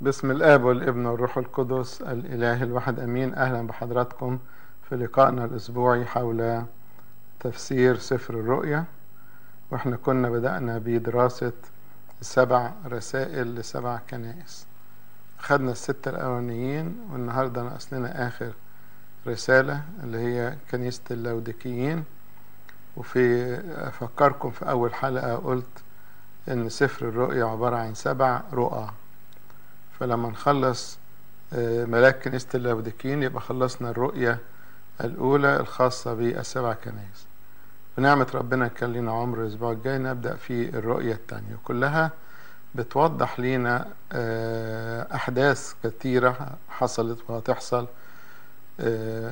بسم الآب والابن والروح القدس الإله الواحد أمين. أهلا بحضراتكم في لقائنا الأسبوعي حول تفسير سفر الرؤيا. وإحنا كنا بدأنا بدراسة سبع رسائل لسبع كنائس. خدنا الستة الأولانيين والنهاردة ناقص لنا آخر رسالة اللي هي كنيسة اللودكيين وفي أفكركم في أول حلقة قلت إن سفر الرؤيا عبارة عن سبع رؤى. فلما نخلص ملاك كنيسة اللودكيين يبقى خلصنا الرؤية الأولى الخاصة بالسبع كنائس. بنعمة ربنا كان لنا عمر الأسبوع الجاي نبدأ في الرؤية الثانية كلها بتوضح لنا أحداث كثيرة حصلت وهتحصل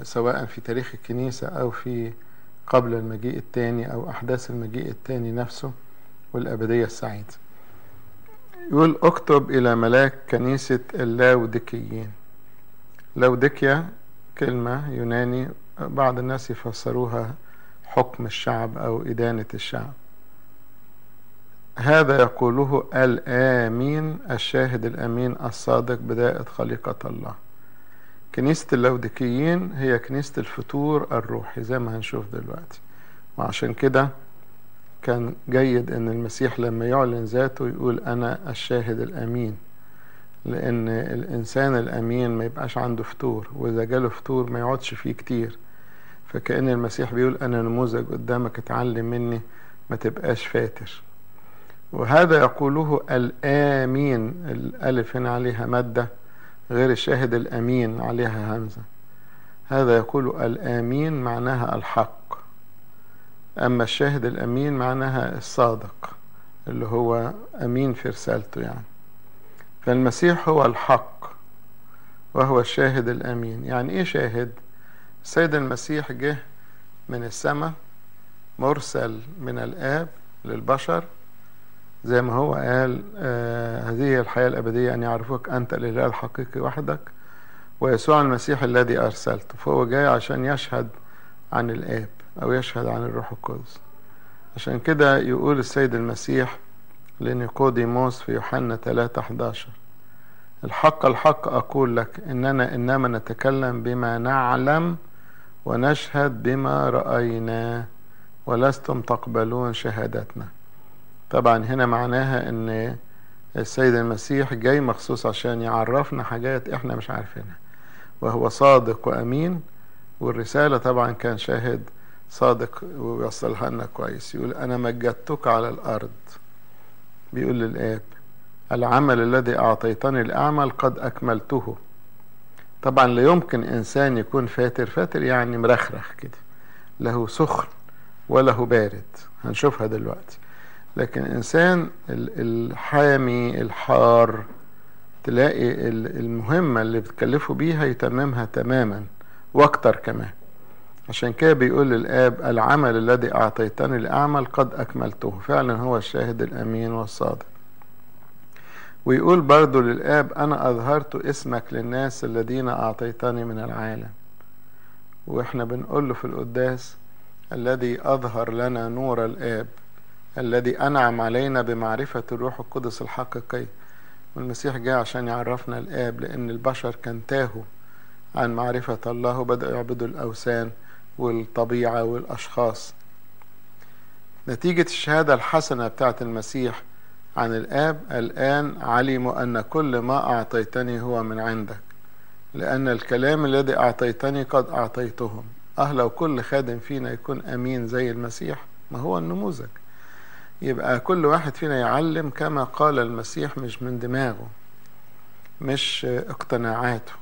سواء في تاريخ الكنيسة أو في قبل المجيء الثاني أو أحداث المجيء الثاني نفسه والأبدية السعيدة. يقول اكتب إلى ملاك كنيسة اللاودكيين لودكيا كلمة يوناني بعض الناس يفسروها حكم الشعب أو إدانة الشعب. هذا يقوله الآمين الشاهد الأمين الصادق بداية خليقة الله. كنيسة اللودكيين هي كنيسة الفتور الروحي زي ما هنشوف دلوقتي. وعشان كده كان جيد إن المسيح لما يعلن ذاته يقول أنا الشاهد الأمين لأن الإنسان الأمين ما يبقاش عنده فتور وإذا جاله فتور ما يقعدش فيه كتير. فكأن المسيح بيقول أنا نموذج قدامك اتعلم مني ما تبقاش فاتر. وهذا يقوله الآمين الألف هنا عليها مادة غير الشاهد الأمين عليها همزة. هذا يقول الآمين معناها الحق. أما الشاهد الأمين معناها الصادق اللي هو أمين في رسالته يعني. فالمسيح هو الحق وهو الشاهد الأمين. يعني إيه شاهد؟ السيد المسيح جه من السماء مرسل من الآب للبشر زي ما هو قال آه هذه الحياة الأبدية أن يعرفوك أنت الإله الحقيقي وحدك ويسوع المسيح الذي أرسلته. فهو جاي عشان يشهد عن الآب. أو يشهد عن الروح القدس. عشان كده يقول السيد المسيح لنيقوديموس في يوحنا 3 11 الحق الحق أقول لك إننا إنما نتكلم بما نعلم ونشهد بما رأينا ولستم تقبلون شهادتنا. طبعا هنا معناها إن السيد المسيح جاي مخصوص عشان يعرفنا حاجات إحنا مش عارفينها وهو صادق وأمين والرسالة طبعا كان شاهد صادق ويوصلها لنا كويس. يقول أنا مجدتك على الأرض. بيقول للآب العمل الذي أعطيتني الأعمل قد أكملته. طبعا لا يمكن إنسان يكون فاتر. فاتر يعني مرخرخ كده. له سخن وله بارد. هنشوفها دلوقتي. لكن إنسان الحامي الحار تلاقي المهمة اللي بتكلفه بيها يتممها تماما وأكتر كمان. عشان كده بيقول للآب العمل الذي أعطيتني لأعمل قد أكملته. فعلا هو الشاهد الأمين والصادق. ويقول برضو للآب أنا أظهرت اسمك للناس الذين أعطيتني من العالم. وإحنا بنقول له في القداس الذي أظهر لنا نور الآب الذي أنعم علينا بمعرفة الروح القدس الحقيقي والمسيح جاء عشان يعرفنا الآب لأن البشر كان تاهوا عن معرفة الله وبدأوا يعبدوا الأوثان. والطبيعة والأشخاص. نتيجة الشهادة الحسنة بتاعت المسيح عن الآب الآن علموا أن كل ما أعطيتني هو من عندك لأن الكلام الذي أعطيتني قد أعطيتهم. أه لو كل خادم فينا يكون أمين زي المسيح ما هو النموذج. يبقى كل واحد فينا يعلم كما قال المسيح مش من دماغه مش اقتناعاته.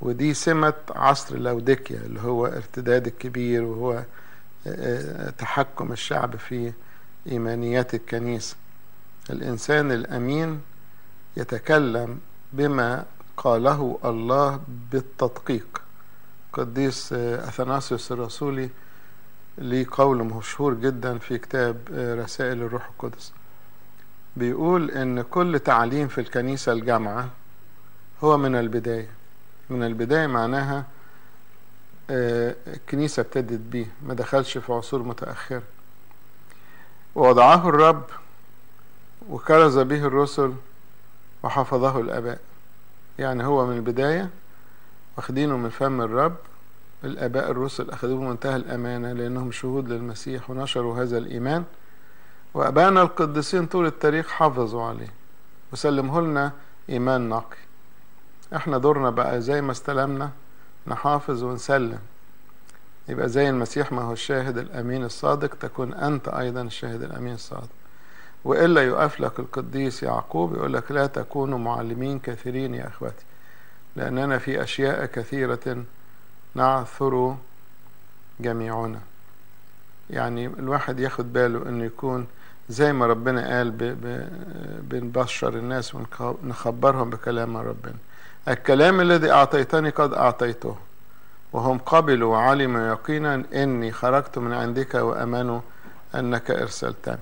ودي سمة عصر لودكيا اللي هو ارتداد الكبير وهو تحكم الشعب في إيمانيات الكنيسة. الإنسان الأمين يتكلم بما قاله الله بالتدقيق. قديس أثناسيوس الرسولي ليه قول مشهور جدا في كتاب رسائل الروح القدس. بيقول إن كل تعليم في الكنيسة الجامعة هو من البداية. من البداية معناها الكنيسة ابتدت بيه ما دخلش في عصور متأخرة. ووضعه الرب وكرز به الرسل وحفظه الآباء. يعني هو من البداية واخدينه من فم الرب الآباء الرسل أخذوه بمنتهى الأمانة لأنهم شهود للمسيح ونشروا هذا الإيمان. وأبانا القديسين طول التاريخ حافظوا عليه وسلمه لنا إيمان نقي. إحنا دورنا بقى زي ما استلمنا نحافظ ونسلم. يبقى زي المسيح ما هو الشاهد الأمين الصادق تكون أنت أيضا الشاهد الأمين الصادق. وإلا يقف لك القديس يعقوب يقول لك لا تكونوا معلمين كثيرين يا أخوتي لأننا في أشياء كثيرة نعثر جميعنا. يعني الواحد ياخد باله إنه يكون زي ما ربنا قال. بنبشر الناس ونخبرهم بكلام ربنا. الكلام الذي أعطيتني قد أعطيته. وهم قبلوا وعلموا يقينا إني خرجت من عندك وأمنوا أنك أرسلتني.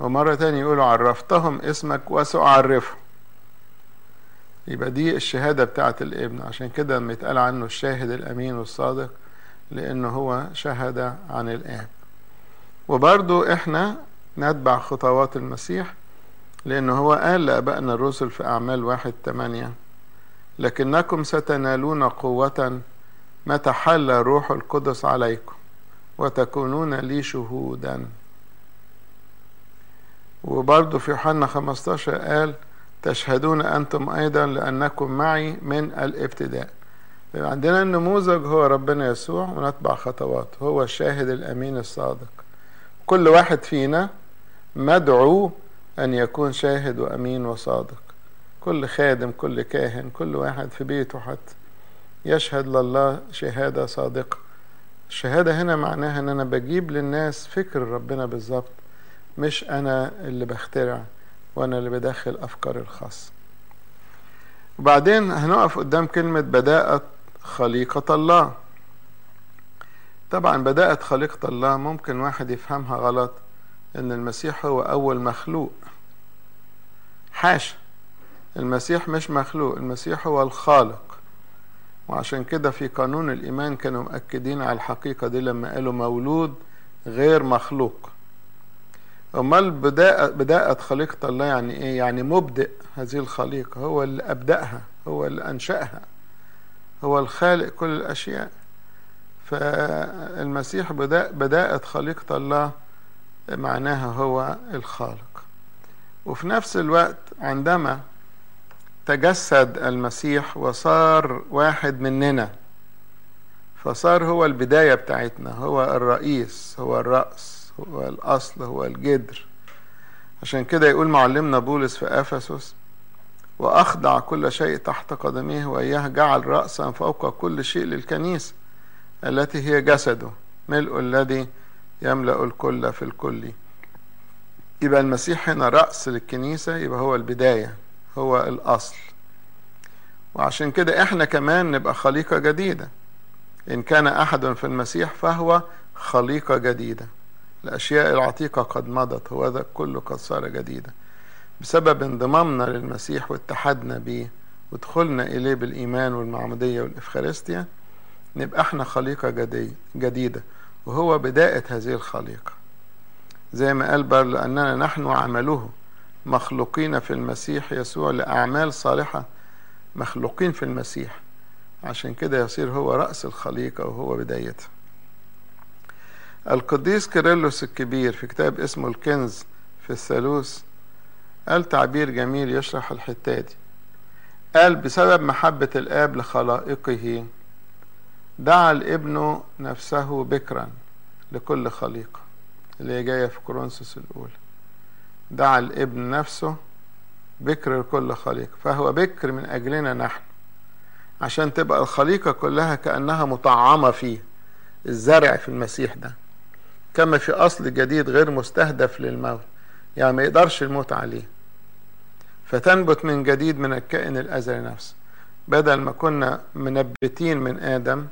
ومرة تانية يقولوا عرفتهم اسمك وسأعرفهم. يبقى دي الشهادة بتاعة الابن. عشان كده لما يتقال عنه الشاهد الأمين والصادق لأنه هو شهد عن الآب. وبرضو إحنا نتبع خطوات المسيح لأنه هو قال لأبائنا الرسل في أعمال واحد تمانية لكنكم ستنالون قوة متى حل روح القدس عليكم وتكونون لي شهودا. وبرضه في يوحنا 15 قال تشهدون أنتم أيضا لأنكم معي من الابتداء. عندنا النموذج هو ربنا يسوع ونتبع خطواته هو الشاهد الأمين الصادق. كل واحد فينا مدعو أن يكون شاهد وأمين وصادق. كل خادم كل كاهن كل واحد في بيته حتى يشهد لله شهادة صادقة. الشهادة هنا معناها أن أنا بجيب للناس فكر ربنا بالظبط مش أنا اللي بخترع وأنا اللي بدخل أفكاري الخاصة. وبعدين هنقف قدام كلمة بداءة خليقة الله. طبعا بداءة خليقة الله ممكن واحد يفهمها غلط إن المسيح هو أول مخلوق. حاشا. المسيح مش مخلوق المسيح هو الخالق. وعشان كده في قانون الإيمان كانوا مأكدين على الحقيقة دي لما قالوا مولود غير مخلوق. أمال بداءة خليقة الله يعني إيه؟ يعني مبدئ هذه الخليقة هو اللي أبدأها هو اللي أنشأها هو الخالق كل الأشياء. فالمسيح بداء بداءة خليقة الله معناها هو الخالق. وفي نفس الوقت عندما تجسد المسيح وصار واحد مننا. فصار هو البداية بتاعتنا هو الرئيس هو الرأس هو الأصل هو الجدر. عشان كده يقول معلمنا بولس في أفسس وأخضع كل شيء تحت قدميه وإياه جعل رأسا فوق كل شيء للكنيسة التي هي جسده ملء الذي يملأ الكل في الكل. يبقى المسيح هنا رأس للكنيسة يبقى هو البداية. هو الأصل. وعشان كده إحنا كمان نبقى خليقة جديدة. إن كان أحد في المسيح فهو خليقة جديدة. الأشياء العتيقة قد مضت هو ذا كله قد صار جديدا بسبب انضمامنا للمسيح واتحادنا بيه ودخولنا إليه بالإيمان والمعمودية والإفخارستيا نبقى إحنا خليقة جديدة. وهو بداية هذه الخليقة. زي ما قال بر لأننا نحن عمله. مخلوقين في المسيح يسوع لأعمال صالحة. مخلوقين في المسيح. عشان كده يصير هو رأس الخليقة وهو بدايتها. القديس كيرلس الكبير في كتاب اسمه الكنز في الثالوث قال تعبير جميل يشرح الحتة دي. قال بسبب محبة الآب لخلائقه دعا الابن نفسه بكرا لكل خليقة اللي هي جاية في كورنثوس الأولى. دعا الابن نفسه بكر لكل خليقة فهو بكر من أجلنا نحن عشان تبقى الخليقة كلها كأنها مطعمة فيه الزرع في المسيح ده كما في أصل جديد غير مستهدف للموت يعني ما يقدرش الموت عليه. فتنبت من جديد من الكائن الأزلي نفسه. بدل ما كنا منبتين من آدم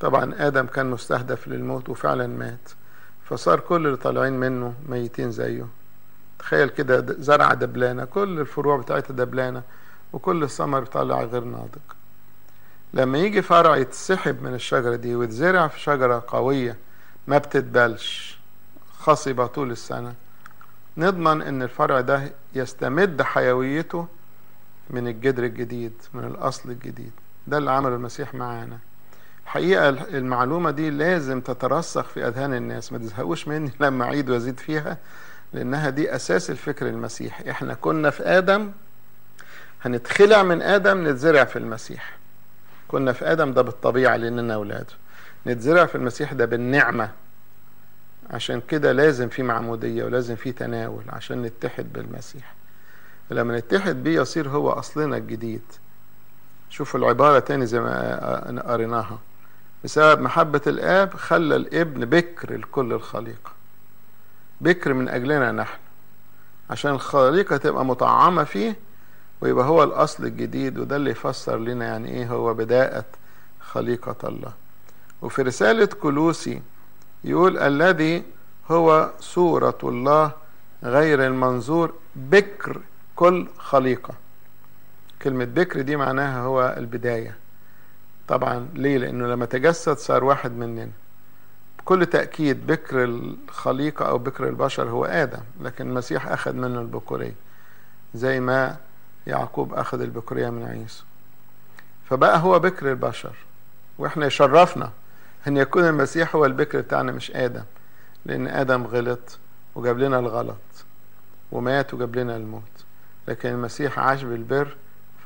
طبعا آدم كان مستهدف للموت وفعلا مات فصار كل اللي طالعين منه ميتين زيه. تخيل كده زرعة دبلانة كل الفروع بتاعتها دبلانة وكل الثمر بتاعها غير ناضج. لما يجي فرع يتسحب من الشجرة دي ويتزرع في شجرة قوية ما بتتبلش خصبة طول السنة نضمن إن الفرع ده يستمد حيويته من الجدر الجديد من الأصل الجديد. ده اللي عمله المسيح معانا. الحقيقة المعلومة دي لازم تترسخ في أذهان الناس. ما تزهقوش مني لما أعيد وأزيد فيها. لأنها دي أساس الفكر المسيحي. إحنا كنا في آدم هنتخلع من آدم نتزرع في المسيح. كنا في آدم ده بالطبيعة لأننا أولاده نتزرع في المسيح ده بالنعمة. عشان كده لازم في معمودية ولازم في تناول عشان نتحد بالمسيح. فلما نتحد بيه يصير هو أصلنا الجديد. شوفوا العبارة تاني زي ما قريناها. بسبب محبة الآب خلى الابن بكر لكل الخليقة. بكر من أجلنا نحن عشان الخليقة تبقى مطعمة فيه ويبقى هو الأصل الجديد وده اللي يفسر لنا يعني إيه هو بداية خليقة الله. وفي رسالة كلوسي يقول الذي هو صورة الله غير المنظور بكر كل خليقة. كلمة بكر دي معناها هو البداية. طبعا ليه؟ لأنه لما تجسد صار واحد مننا. بكل تأكيد بكر الخليقة أو بكر البشر هو آدم لكن المسيح أخذ منه البكورية زي ما يعقوب أخذ البكورية من عيسى. فبقى هو بكر البشر وإحنا يشرفنا أن يكون المسيح هو البكر بتاعنا مش آدم لأن آدم غلط وجاب لنا الغلط ومات وجاب لنا الموت لكن المسيح عاش بالبر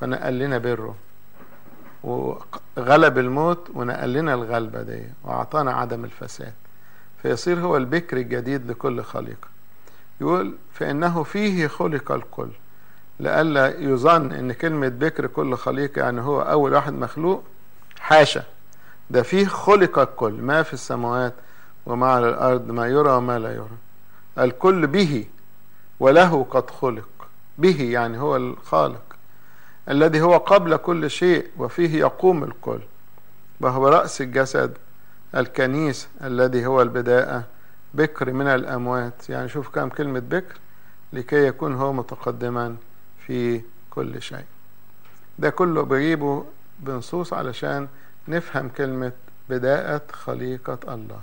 فنقل لنا بره. وغلب الموت ونقل لنا الغلبة دي وأعطانا عدم الفساد. فيصير هو البكر الجديد لكل خليقة. يقول فإنه فيه خلق الكل. لئلا يظن إن كلمة بكر كل خليقة يعني هو أول واحد مخلوق حاشا. ده فيه خلق الكل ما في السماوات وما على الأرض ما يرى وما لا يرى. الكل به وله قد خلق. به يعني هو الخالق. الذي هو قبل كل شيء وفيه يقوم الكل. وهو رأس الجسد الكنيس الذي هو البداءة بكر من الأموات. يعني شوف كم كلمة بكر لكي يكون هو متقدما في كل شيء. ده كله بجيبه بنصوص علشان نفهم كلمة بداءة خليقة الله.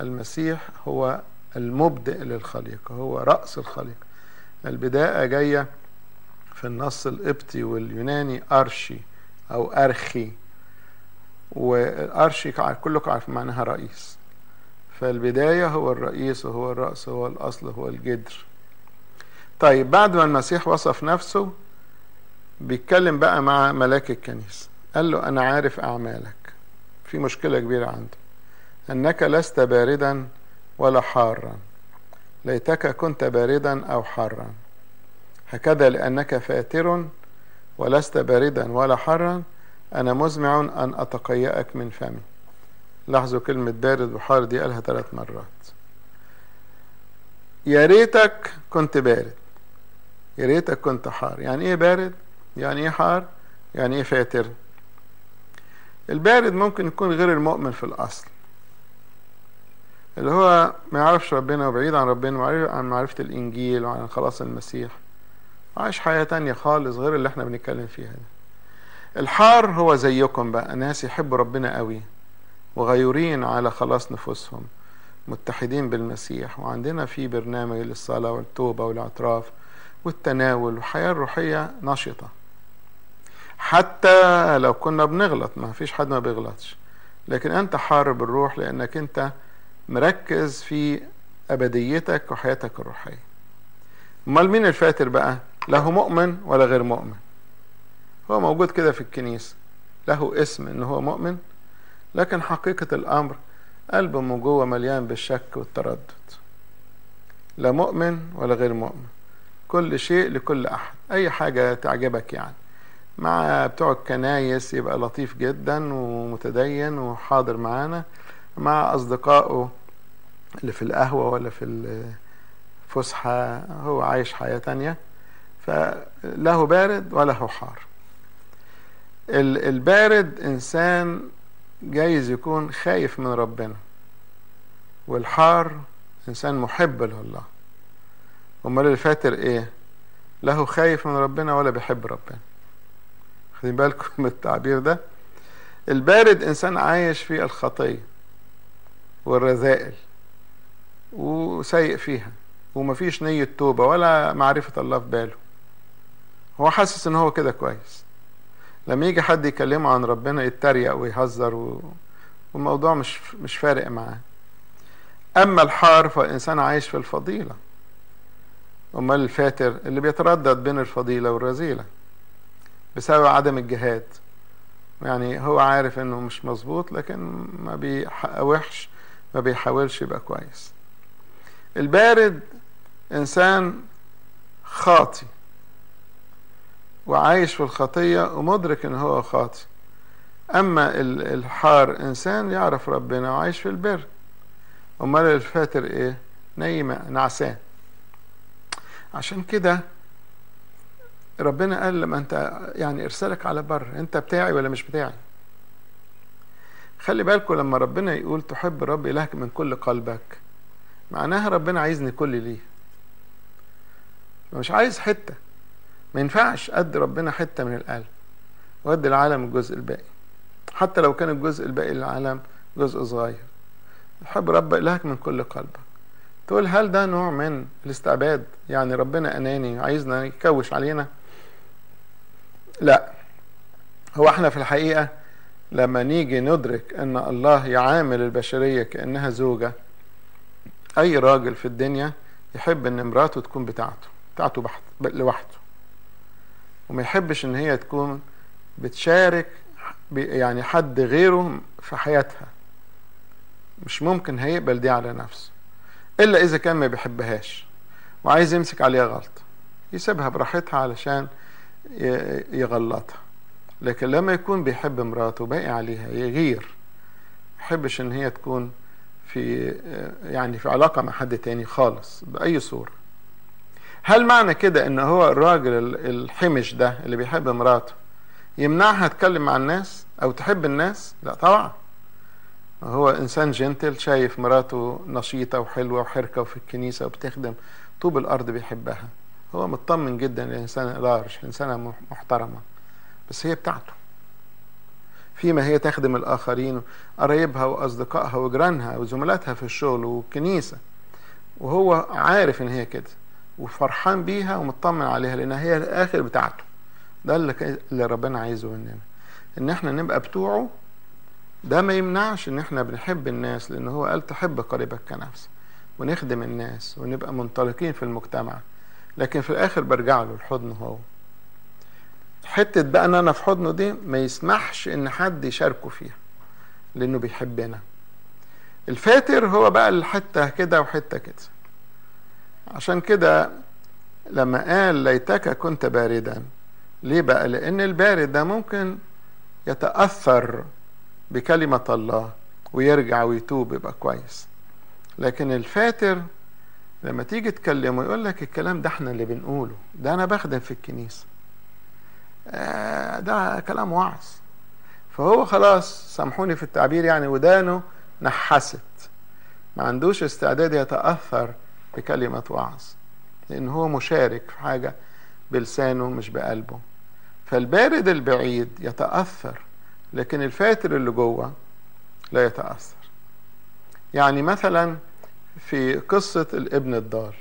المسيح هو المبدئ للخليقة هو رأس الخليقة. البداءة جاية في النص القبطي واليوناني أرشي أو أرخي. والأرشي كلكم عارف معناها رئيس. فالبداية هو الرئيس وهو الرأس هو الأصل هو الجدر. طيب بعد ما المسيح وصف نفسه بيتكلم بقى مع ملاك الكنيسة. قال له أنا عارف أعمالك. في مشكلة كبيرة عنده أنك لست باردا ولا حارا. ليتك كنت باردا أو حارا. هكذا لأنك فاتر ولست باردا ولا حارا أنا مزمع أن أتقيأك من فمي. لاحظوا كلمة بارد وحار دي قالها ثلاث مرات. يا ريتك كنت بارد. يا ريتك كنت حار. يعني إيه بارد؟ يعني إيه حار؟ يعني إيه فاتر؟ البارد ممكن يكون غير المؤمن في الأصل. اللي هو ما يعرفش ربنا وبعيد عن ربنا وعن عن معرفة الإنجيل وعن خلاص المسيح. عايش حياة تانية خالص غير اللي إحنا بنتكلم فيها دي. الحار هو زيكم بقى ناس يحبوا ربنا قوي وغيورين على خلاص نفوسهم متحدين بالمسيح. وعندنا في برنامج للصلاة والتوبة والأعتراف والتناول والحياة الروحية نشطة. حتى لو كنا بنغلط ما فيش حد ما بيغلطش. لكن أنت حارب الروح لأنك أنت مركز في أبديتك وحياتك الروحية. أمال مين الفاتر بقى؟ له مؤمن ولا غير مؤمن. هو موجود كده في الكنيسة له اسم إن هو مؤمن لكن حقيقة الأمر قلبه من جوه مليان بالشك والتردد. لا مؤمن ولا غير مؤمن كل شيء لكل أحد أي حاجة تعجبك يعني. مع بتوع الكنايس يبقى لطيف جدا ومتدين وحاضر معانا مع أصدقائه اللي في القهوة ولا في الفسحة هو عايش حياة تانية. فله بارد وله حار. البارد إنسان جايز يكون خايف من ربنا والحار إنسان محب لله. أمال الفاتر إيه؟ له خايف من ربنا ولا بيحب ربنا. خدين بالكم من التعبير ده؟ البارد إنسان عايش في الخطية والرذائل وسيء فيها ومفيش نية توبة ولا معرفة الله في باله. هو حاسس إن هو كده كويس. لما يجي حد يكلمه عن ربنا يتريق ويهزر و... والموضوع مش مش فارق معاه. أما الحار فانسان عايش في الفضيلة. أمال الفاتر اللي بيتردد بين الفضيلة والرذيله بسبب عدم الجهاد. يعني هو عارف إنه مش مظبوط لكن ما بيحاولش ما بيحاولش يبقى كويس. البارد إنسان خاطي وعايش في الخطية ومدرك إن هو خاطي أما الحار إنسان يعرف ربنا وعايش في البر. أمال الفاتر إيه؟ نايمة نعسان. عشان كده ربنا قال لما أنت يعني ارسلك على بر أنت بتاعي ولا مش بتاعي؟ خلي بالكم لما ربنا يقول تحب رب إلهك من كل قلبك معناها ربنا عايزني كل ليه. مش عايز حتة. ما ينفعش قد ربنا حتة من القلب وقد العالم الجزء الباقي. حتى لو كان الجزء الباقي للعالم جزء صغير. تحب رب إلهك من كل قلبك. تقول هل ده نوع من الاستعباد؟ يعني ربنا أناني عايزنا يكوش علينا؟ لا. هو إحنا في الحقيقة لما نيجي ندرك أن الله يعامل البشرية كأنها زوجة أي راجل في الدنيا يحب إن مراته تكون بتاعته بتاعته بحت لوحده. وما يحبش إن هي تكون بتشارك يعني حد غيره في حياتها. مش ممكن هيقبل دي على نفسه. إلا إذا كان ما بيحبهاش وعايز يمسك عليها غلط. يسيبها براحتها علشان يغلطها. لكن لما يكون بيحب مراته باقي عليها يغير. يحبش إن هي تكون في يعني في علاقة مع حد تاني خالص بأي صورة. هل معنى كده إن هو الراجل الحمش ده اللي بيحب مراته يمنعها تكلم مع الناس أو تحب الناس؟ لا طبعا. هو إنسان جنتل شايف مراته نشيطة وحلوة وحركة وفي الكنيسة وبتخدم طوب الأرض بيحبها. هو مطمن جدا لإنسانة لارج إنسانة محترمة. بس هي بتاعته. فيما هي تخدم الآخرين قرايبها وأصدقائها وجيرانها وزملاتها في الشغل والكنيسة وهو عارف إن هي كده. وفرحان بيها ومطمن عليها لأنها هي الآخر بتاعته. ده اللي, اللي ربنا عايزه مننا. إن إحنا نبقى بتوعه ده ما يمنعش إن إحنا بنحب الناس لأن هو قال تحب قريبك كنفسك ونخدم الناس ونبقى منطلقين في المجتمع. لكن في الآخر برجع له الحضن هو. حتة بقى إن أنا في حضنه دي ما يسمحش إن حد يشاركه فيها لأنه بيحبنا. الفاتر هو بقى الحتة كده وحتة كده. عشان كده لما قال ليتك كنت باردا ليه بقى؟ لأن البارد ده ممكن يتأثر بكلمة الله ويرجع ويتوب يبقى كويس. لكن الفاتر لما تيجي تكلمه يقول لك الكلام ده إحنا اللي بنقوله ده أنا بخدم في الكنيسة. آه ده كلام وعظ فهو خلاص سامحوني في التعبير يعني ودانه نحست. ما عندوش استعداد يتأثر بكلمة وعظ لأن هو مشارك في حاجة بلسانه مش بقلبه. فالبارد البعيد يتأثر لكن الفاتر اللي جوه لا يتأثر. يعني مثلا في قصة الابن الضال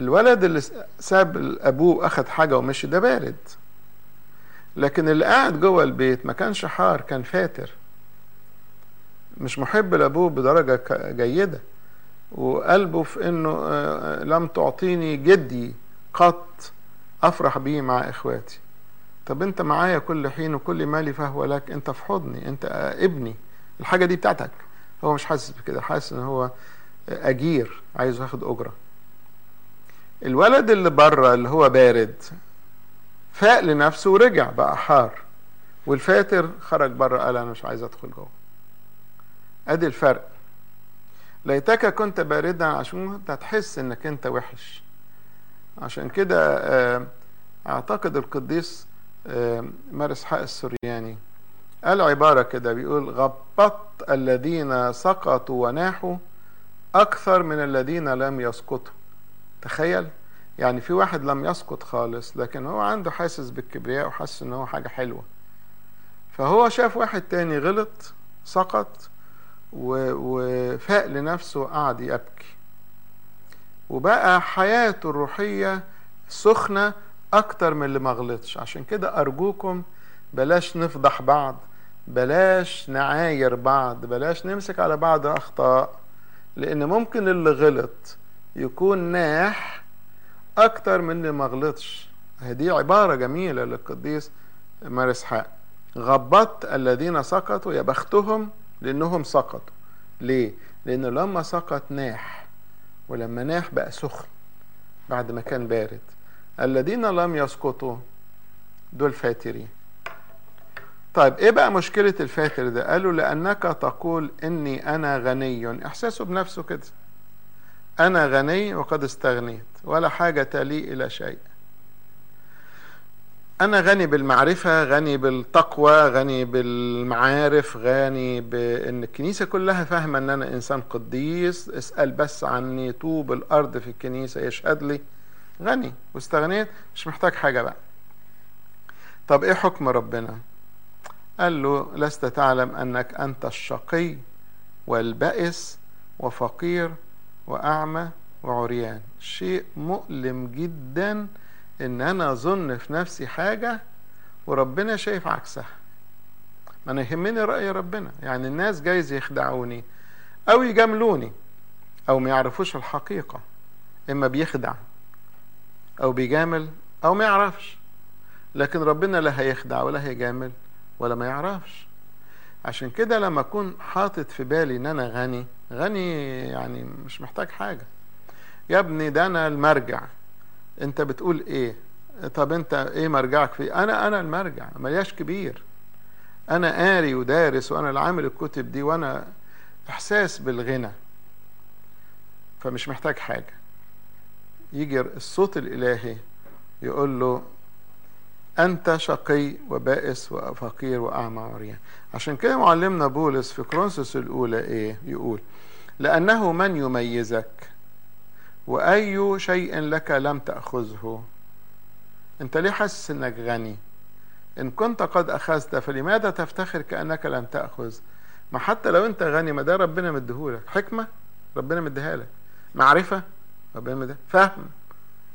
الولد اللي ساب أبوه واخد حاجة ومشي ده بارد. لكن اللي قاعد جوه البيت ما كانش حار كان فاتر. مش محب لأبوه بدرجة جيدة. وقلبه في إنه لم تعطيني جدي قط أفرح به مع إخواتي. طب أنت معايا كل حين وكل مالي فهو لك أنت في حضني أنت ابني. الحاجة دي بتاعتك. هو مش حاسس بكده حاسس إن هو أجير عايز ياخد أجرة. الولد اللي بره اللي هو بارد فاق لنفسه ورجع بقى حار. والفاتر خرج بره قال أنا مش عايز أدخل جوه. أدي الفرق. ليتك كنت باردا عشان انت هتحس إنك أنت وحش. عشان كده أعتقد القديس مار اسحاق السورياني قال عبارة كده بيقول غبطت الذين سقطوا وناحوا أكثر من الذين لم يسقطوا. تخيل يعني في واحد لم يسقط خالص لكن هو عنده حاسس بالكبرياء وحاسس إن هو حاجة حلوة. فهو شاف واحد تاني غلط سقط وفاق لنفسه وقعد يبكي. وبقى حياته الروحية سخنة أكتر من اللي ما غلطش. عشان كده أرجوكم بلاش نفضح بعض بلاش نعاير بعض بلاش نمسك على بعض أخطاء لأن ممكن اللي غلط يكون ناح أكتر من اللي ما غلطش. هذه عبارة جميلة للقديس مار اسحاق غبطت الذين سقطوا يا بختهم لأنهم سقطوا. ليه؟ لأنه لما سقط ناح ولما ناح بقى سخن بعد ما كان بارد. الذين لم يسقطوا دول فاترين. طيب إيه بقى مشكلة الفاتر ده؟ قالوا لأنك تقول إني أنا غني. إحساسه بنفسه كده. أنا غني وقد استغنيت ولا حاجة لي إلى شيء. أنا غني بالمعرفة غني بالتقوى غني بالمعارف غني بإن الكنيسة كلها فاهمة إن أنا إنسان قديس اسأل بس عني طوب الأرض في الكنيسة يشهد لي. غني واستغنيت مش محتاج حاجة بقى. طب إيه حكم ربنا؟ قال له لست تعلم أنك أنت الشقي والبائس وفقير وأعمى وعريان. شيء مؤلم جدا إن أنا أظن في نفسي حاجة وربنا شايف عكسها. ما أنا يهمني رأي ربنا. يعني الناس جايز يخدعوني أو يجاملوني أو ما يعرفوش الحقيقة. إما بيخدع أو بيجامل أو ما يعرفش. لكن ربنا لا هيخدع ولا هيجامل ولا ما يعرفش. عشان كده لما أكون حاطط في بالي إن أنا غني غني يعني مش محتاج حاجة. يا ابني ده أنا المرجع. انت بتقول إيه؟ طب انت إيه مرجعك فيه أنا أنا المرجع ملياش كبير. أنا قاري ودارس وأنا اللي عامل الكتب دي وأنا احساس بالغنى. فمش محتاج حاجة. يجي الصوت الإلهي يقول له أنت شقي وبائس وفقير وأعمى وعريان. عشان كده معلمنا بولس في كرونسوس الأولى إيه؟ يقول لأنه من يميزك وأي شيء لك لم تأخذه. أنت ليه حاسس أنك غني؟ إن كنت قد أخذت فلماذا تفتخر كأنك لم تأخذ؟ ما حتى لو أنت غني ما ده ربنا مديهولك. حكمة ربنا مديها لك معرفة ربنا مديها فهم.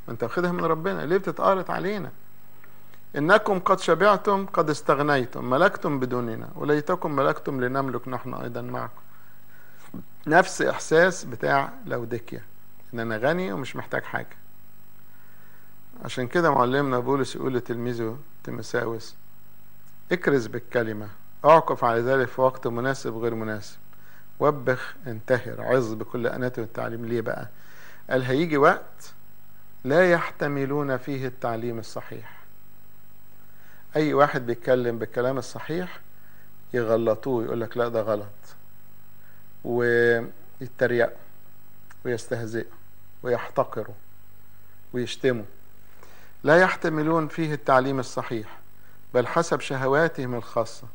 أنت واخدها من ربنا. ليه بتتقارط علينا؟ إنكم قد شبعتم قد استغنيتم ملكتم بدوننا وليتكم ملكتم لنملك نحن أيضا معكم. نفس إحساس بتاع لوديكيا. إن أنا غني ومش محتاج حاجة. عشان كده معلمنا بولس يقول لتلميذه تيموساوس اكرز بالكلمة اعقف على ذلك في وقت مناسب غير مناسب. وبخ انتهر عظ بكل أناته والتعليم. ليه بقى؟ قال هيجي وقت لا يحتملون فيه التعليم الصحيح. أي واحد بيتكلم بالكلام الصحيح يغلطوه يقول لك لا ده غلط ويتريقوا ويستهزئوا. ويحتقروا ويشتموا. لا يحتملون فيه التعليم الصحيح بل حسب شهواتهم الخاصة.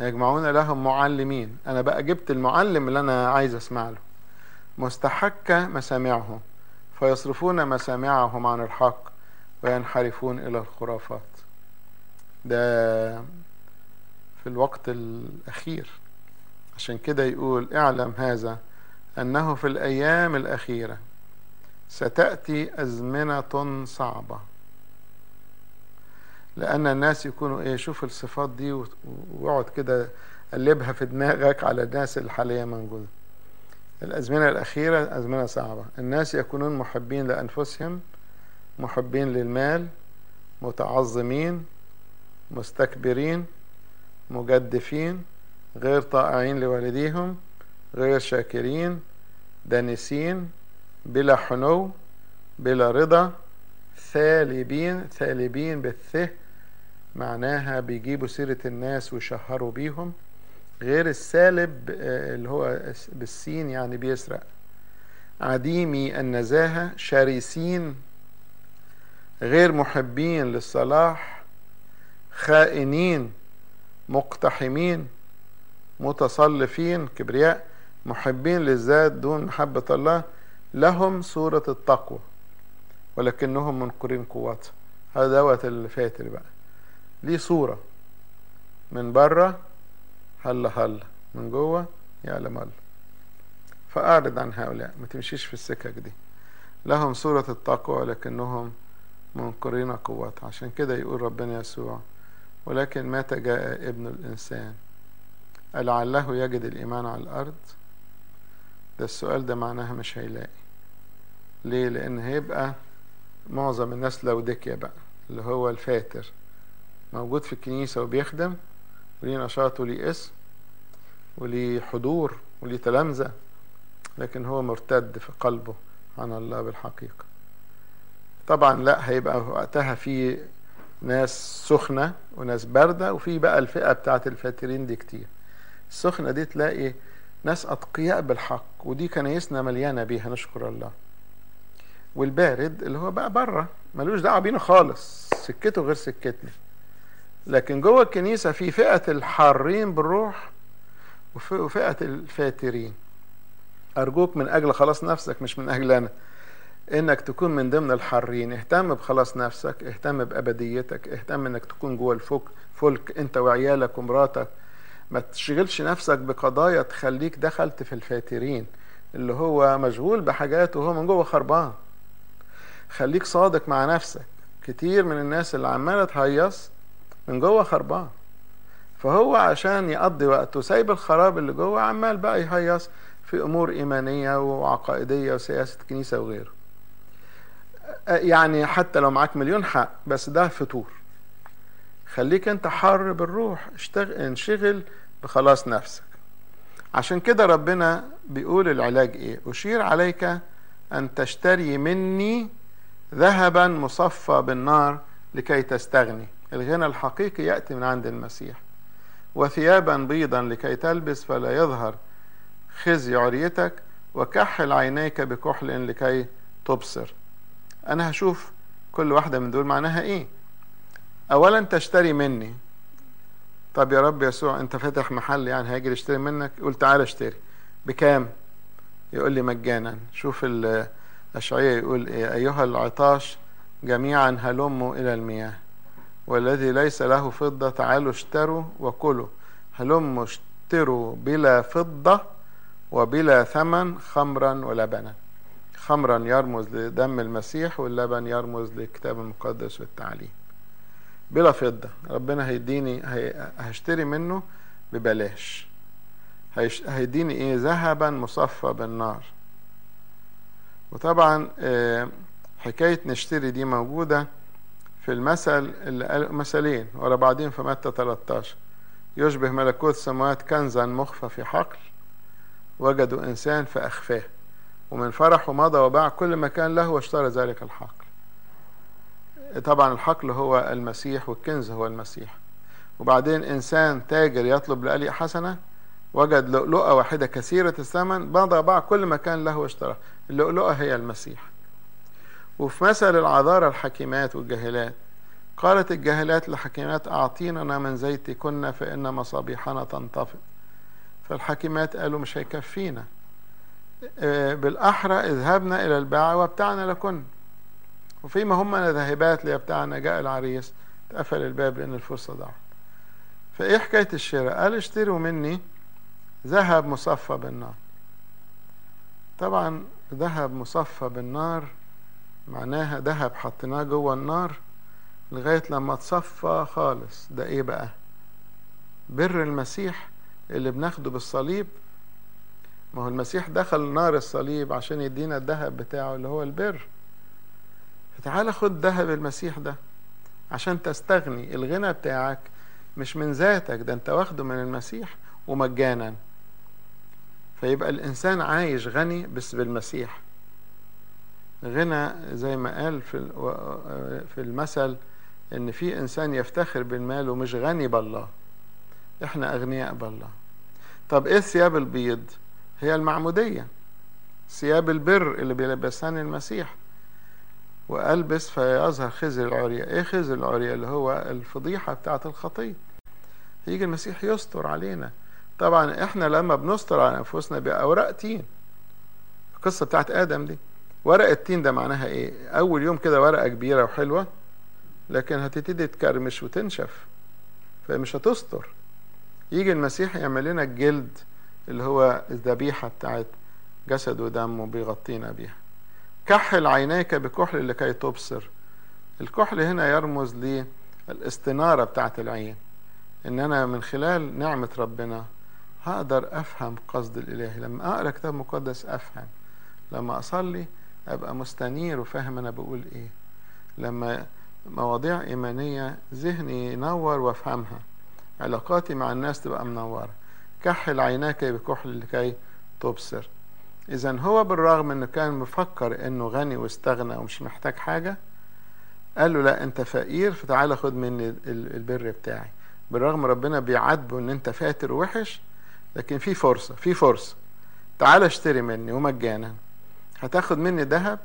يجمعون لهم معلمين. أنا بقى جبت المعلم اللي أنا عايز أسمع له. مستحكة مسامعهم فيصرفون مسامعهم عن الحق وينحرفون إلى الخرافات. ده في الوقت الأخير. عشان كده يقول اعلم هذا أنه في الأيام الأخيرة ستأتي أزمنة صعبة. لأن الناس يكونوا إيه شوف الصفات دي واقعد كده قلبها في دماغك على الناس اللي حاليا موجودة. الأزمنة الأخيرة أزمنة صعبة. الناس يكونون محبين لأنفسهم محبين للمال متعظمين مستكبرين مجدفين غير طائعين لوالديهم غير شاكرين دانسين بلا حنو بلا رضا ثالبين ثالبين بالثه معناها بيجيبوا سيرة الناس ويشهروا بيهم غير السالب اللي هو بالسين يعني بيسرق. عديمي النزاهة شرسين غير محبين للصلاح خائنين مقتحمين متصلفين كبرياء محبين للذات دون محبة الله لهم صورة التقوى ولكنهم منكرين قوتها هذا دوت الفاتر بقى. ليه صورة من بره هلا هلا من جوه يعلم الله فأعرض عن هؤلاء ما تمشيش في السكك دي. لهم صورة التقوى ولكنهم منكرين قوته عشان كده يقول ربنا يسوع ولكن متى جاء ابن الإنسان. ألعله يجد الإيمان على الأرض؟ ده السؤال ده معناها مش هيلاقي. ليه؟ لأن هيبقى معظم الناس لوديكيا بقى اللي هو الفاتر. موجود في الكنيسة وبيخدم وليه نشاط وليه اسم وليه حضور وليه تلامذة لكن هو مرتد في قلبه عن الله بالحقيقة. طبعا لا هيبقى وقتها في ناس سخنة وناس باردة وفي بقى الفئة بتاعت الفاترين دي كتير. السخنة دي تلاقي ناس أتقياء بالحق ودي كنايسنا مليانة بيها نشكر الله. والبارد اللي هو بقى بره. ملوش دعوة بينا خالص. سكته غير سكتنا. لكن جوه الكنيسة في فئة الحارين بالروح وفئة الفاترين. أرجوك من أجل خلاص نفسك مش من أجل أنا. إنك تكون من ضمن الحارين. اهتم بخلاص نفسك. اهتم بأبديتك. اهتم إنك تكون جوه الفك فلك. أنت وعيالك ومراتك. ما تشغلش نفسك بقضايا تخليك دخلت في الفاترين اللي هو مشغول بحاجات وهو من جوه خربان. خليك صادق مع نفسك. كتير من الناس اللي عمالة تهيص من جوه خربان. فهو عشان يقضي وقته سايب الخراب اللي جوه عمال بقى يهيص في أمور إيمانية وعقائدية وسياسة كنيسة وغيره. يعني حتى لو معاك مليون حق بس ده فتور. خليك انت حر بالروح. اشتغل انشغل بخلاص نفسك. عشان كده ربنا بيقول العلاج إيه؟ أشير عليك أن تشتري مني ذهبا مصفى بالنار لكي تستغني. الغنى الحقيقي يأتي من عند المسيح. وثيابا بيضا لكي تلبس فلا يظهر خزي عريتك وكحل عينيك بكحل لكي تبصر. أنا هشوف كل واحدة من دول معناها إيه؟ اولا تشتري مني. طب يا رب يسوع أنت فاتح محل يعني هاجي اشتري منك؟ يقول تعالى اشتري. بكام؟ يقول لي مجانا. شوف الاشعياء يقول إيه أيها العطاش جميعا هلموا إلى المياه والذي ليس له فضة تعالوا اشتروا وكلوا. هلموا اشتروا بلا فضة وبلا ثمن خمرا ولبنا. خمرا يرمز لدم المسيح واللبن يرمز للكتاب المقدس والتعليم. بلا فضة ربنا هيديني هشتري منه ببلاش. هيديني إيه ذهبا مصفى بالنار. وطبعا حكاية نشتري دي موجودة في المثل اللي قال مثلين ورا بعضين في متى 13 يشبه ملكوت السماوات كنزا مخفى في حقل وجدوا إنسان فأخفاه ومن فرحه مضى وباع كل ما كان له واشترى ذلك الحقل. طبعا الحقل هو المسيح والكنز هو المسيح. وبعدين إنسان تاجر يطلب لألي حسنة وجد لؤلؤة واحدة كثيرة الثمن مضى باع كل ما كان له واشترى. اللؤلؤة هي المسيح. وفي مثل العذارى الحكيمات والجاهلات قالت الجاهلات للحكيمات أعطيننا من زيتكن فإن مصابيحنا تنطفئ. فالحكيمات قالوا مش هيكفينا. بالأحرى اذهبنا إلى الباع وابتعنا لكن. وفيما هم ذاهبات ليبتعنا جاء العريس اتقفل الباب لأن الفرصة ضاعت. فإيه حكاية الشراء؟ قال اشتروا مني ذهب مصفى بالنار. طبعا ذهب مصفى بالنار معناها ذهب حطيناه جوه النار لغاية لما تصفى خالص. ده إيه بقى؟ بر المسيح اللي بناخده بالصليب. ما هو المسيح دخل نار الصليب عشان يدينا الذهب بتاعه اللي هو البر. فتعال خد ذهب المسيح ده عشان تستغني. الغنى بتاعك مش من ذاتك ده انت واخده من المسيح ومجانا. فيبقى الإنسان عايش غني بس بالمسيح. غنى زي ما قال في في المثل إن في إنسان يفتخر بالمال ومش غني بالله. إحنا أغنياء بالله. طب إيه الثياب البيض؟ هي المعمودية. ثياب البر اللي بيلبسان المسيح. وألبس فيظهر خزي العرية إيه خزي العرية اللي هو الفضيحة بتاعة الخطية يجي المسيح يستر علينا. طبعا إحنا لما بنستر على أنفسنا بأوراق تين. القصة بتاعت آدم دي. ورق التين ده معناها إيه؟ أول يوم كده ورقة كبيرة وحلوة لكن هتبتدي تكرمش وتنشف فمش هتستر. يجي المسيح يعمل لنا الجلد اللي هو الذبيحة بتاعت جسد ودم وبيغطينا بيها. كحل عينيك بكحل لكي تبصر. الكحل هنا يرمز للاستنارة بتاعة العين. إن أنا من خلال نعمة ربنا هقدر أفهم قصد الالهي لما أقرأ كتاب مقدس أفهم. لما أصلي أبقى مستنير وفاهم أنا بقول إيه. لما مواضيع إيمانية ذهني ينور وأفهمها. علاقاتي مع الناس تبقى منورة. كحل عيناك بكحل لكي تبصر. إذا هو بالرغم إنه كان مفكر إنه غني واستغنى ومش محتاج حاجة قال له لا أنت فقير فتعالى خد مني البر بتاعي. بالرغم ربنا بيعاتبه إن أنت فاتر وحش لكن في فرصة في فرصة. تعال اشتري مني ومجانا. هتاخد مني ذهب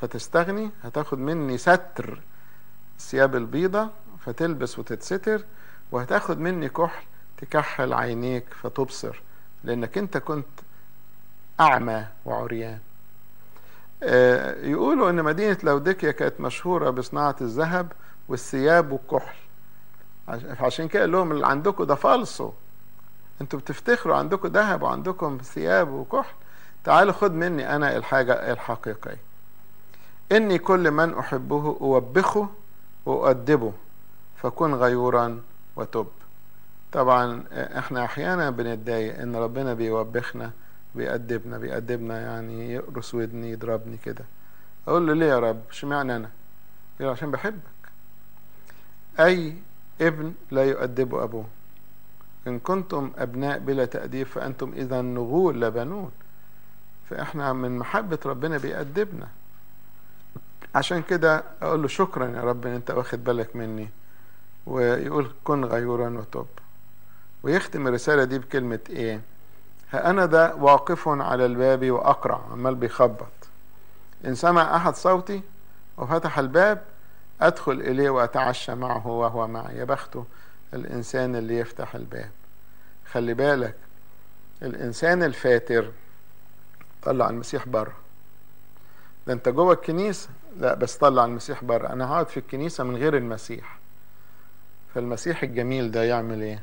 فتستغني هتاخد مني ستر الثياب البيضة فتلبس وتتستر وهتاخد مني كحل تكحل عينيك فتبصر لأنك أنت كنت أعمى وعريان. آه يقولوا إن مدينة لوديكيا كانت مشهورة بصناعة الذهب والثياب والكحل. عشان كده قال لهم اللي عندكم ده فالصو. أنتوا بتفتخروا عندكم ذهب وعندكم ثياب وكحل تعالوا خد مني أنا الحاجة الحقيقية. إني كل من أحبه أوبخه وأؤدبه فكن غيورا وتب. طبعا إحنا أحيانا بنتضايق إن ربنا بيوبخنا بيأدبنا بيأدبنا يعني يقرص ودني يضربني كده. أقول له ليه يا رب؟ اشمعنى أنا؟ يقول عشان بحبك. أي ابن لا يؤدب أبوه. إن كنتم أبناء بلا تأديب فأنتم إذا نغول لا بنون فإحنا من محبة ربنا بيأدبنا. عشان كده أقول له شكرا يا رب إن أنت واخد بالك مني. ويقول كن غيورا وتوب ويختم الرسالة دي بكلمة إيه؟ ها أنا ده واقف على الباب وأقرع عمال بيخبط. إن سمع أحد صوتي وفتح الباب أدخل إليه وأتعشى معه وهو معي. يا بخته الإنسان اللي يفتح الباب. خلي بالك الإنسان الفاتر طلع المسيح بره ده انت جوه الكنيسة؟ لا بس طلع المسيح بره أنا هقعد في الكنيسة من غير المسيح. فالمسيح الجميل ده يعمل إيه؟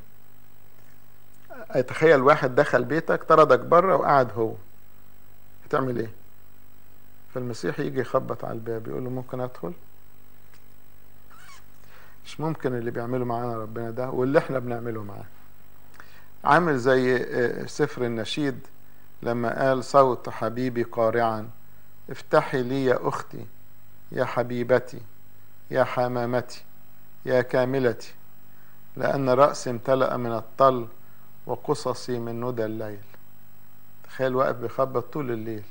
تخيل واحد دخل بيتك طردك بره وقعد هو. هتعمل إيه؟ فالمسيح يجي يخبط على الباب يقول له ممكن أدخل؟ ممكن اللي بيعمله معانا ربنا ده واللي إحنا بنعمله معاه. عامل زي سفر النشيد لما قال صوت حبيبي قارعا افتحي لي يا أختي يا حبيبتي يا حمامتي يا كاملتي لأن رأسي امتلأ من الطل وقصصي من ندى الليل. تخيل واقف بيخبط طول الليل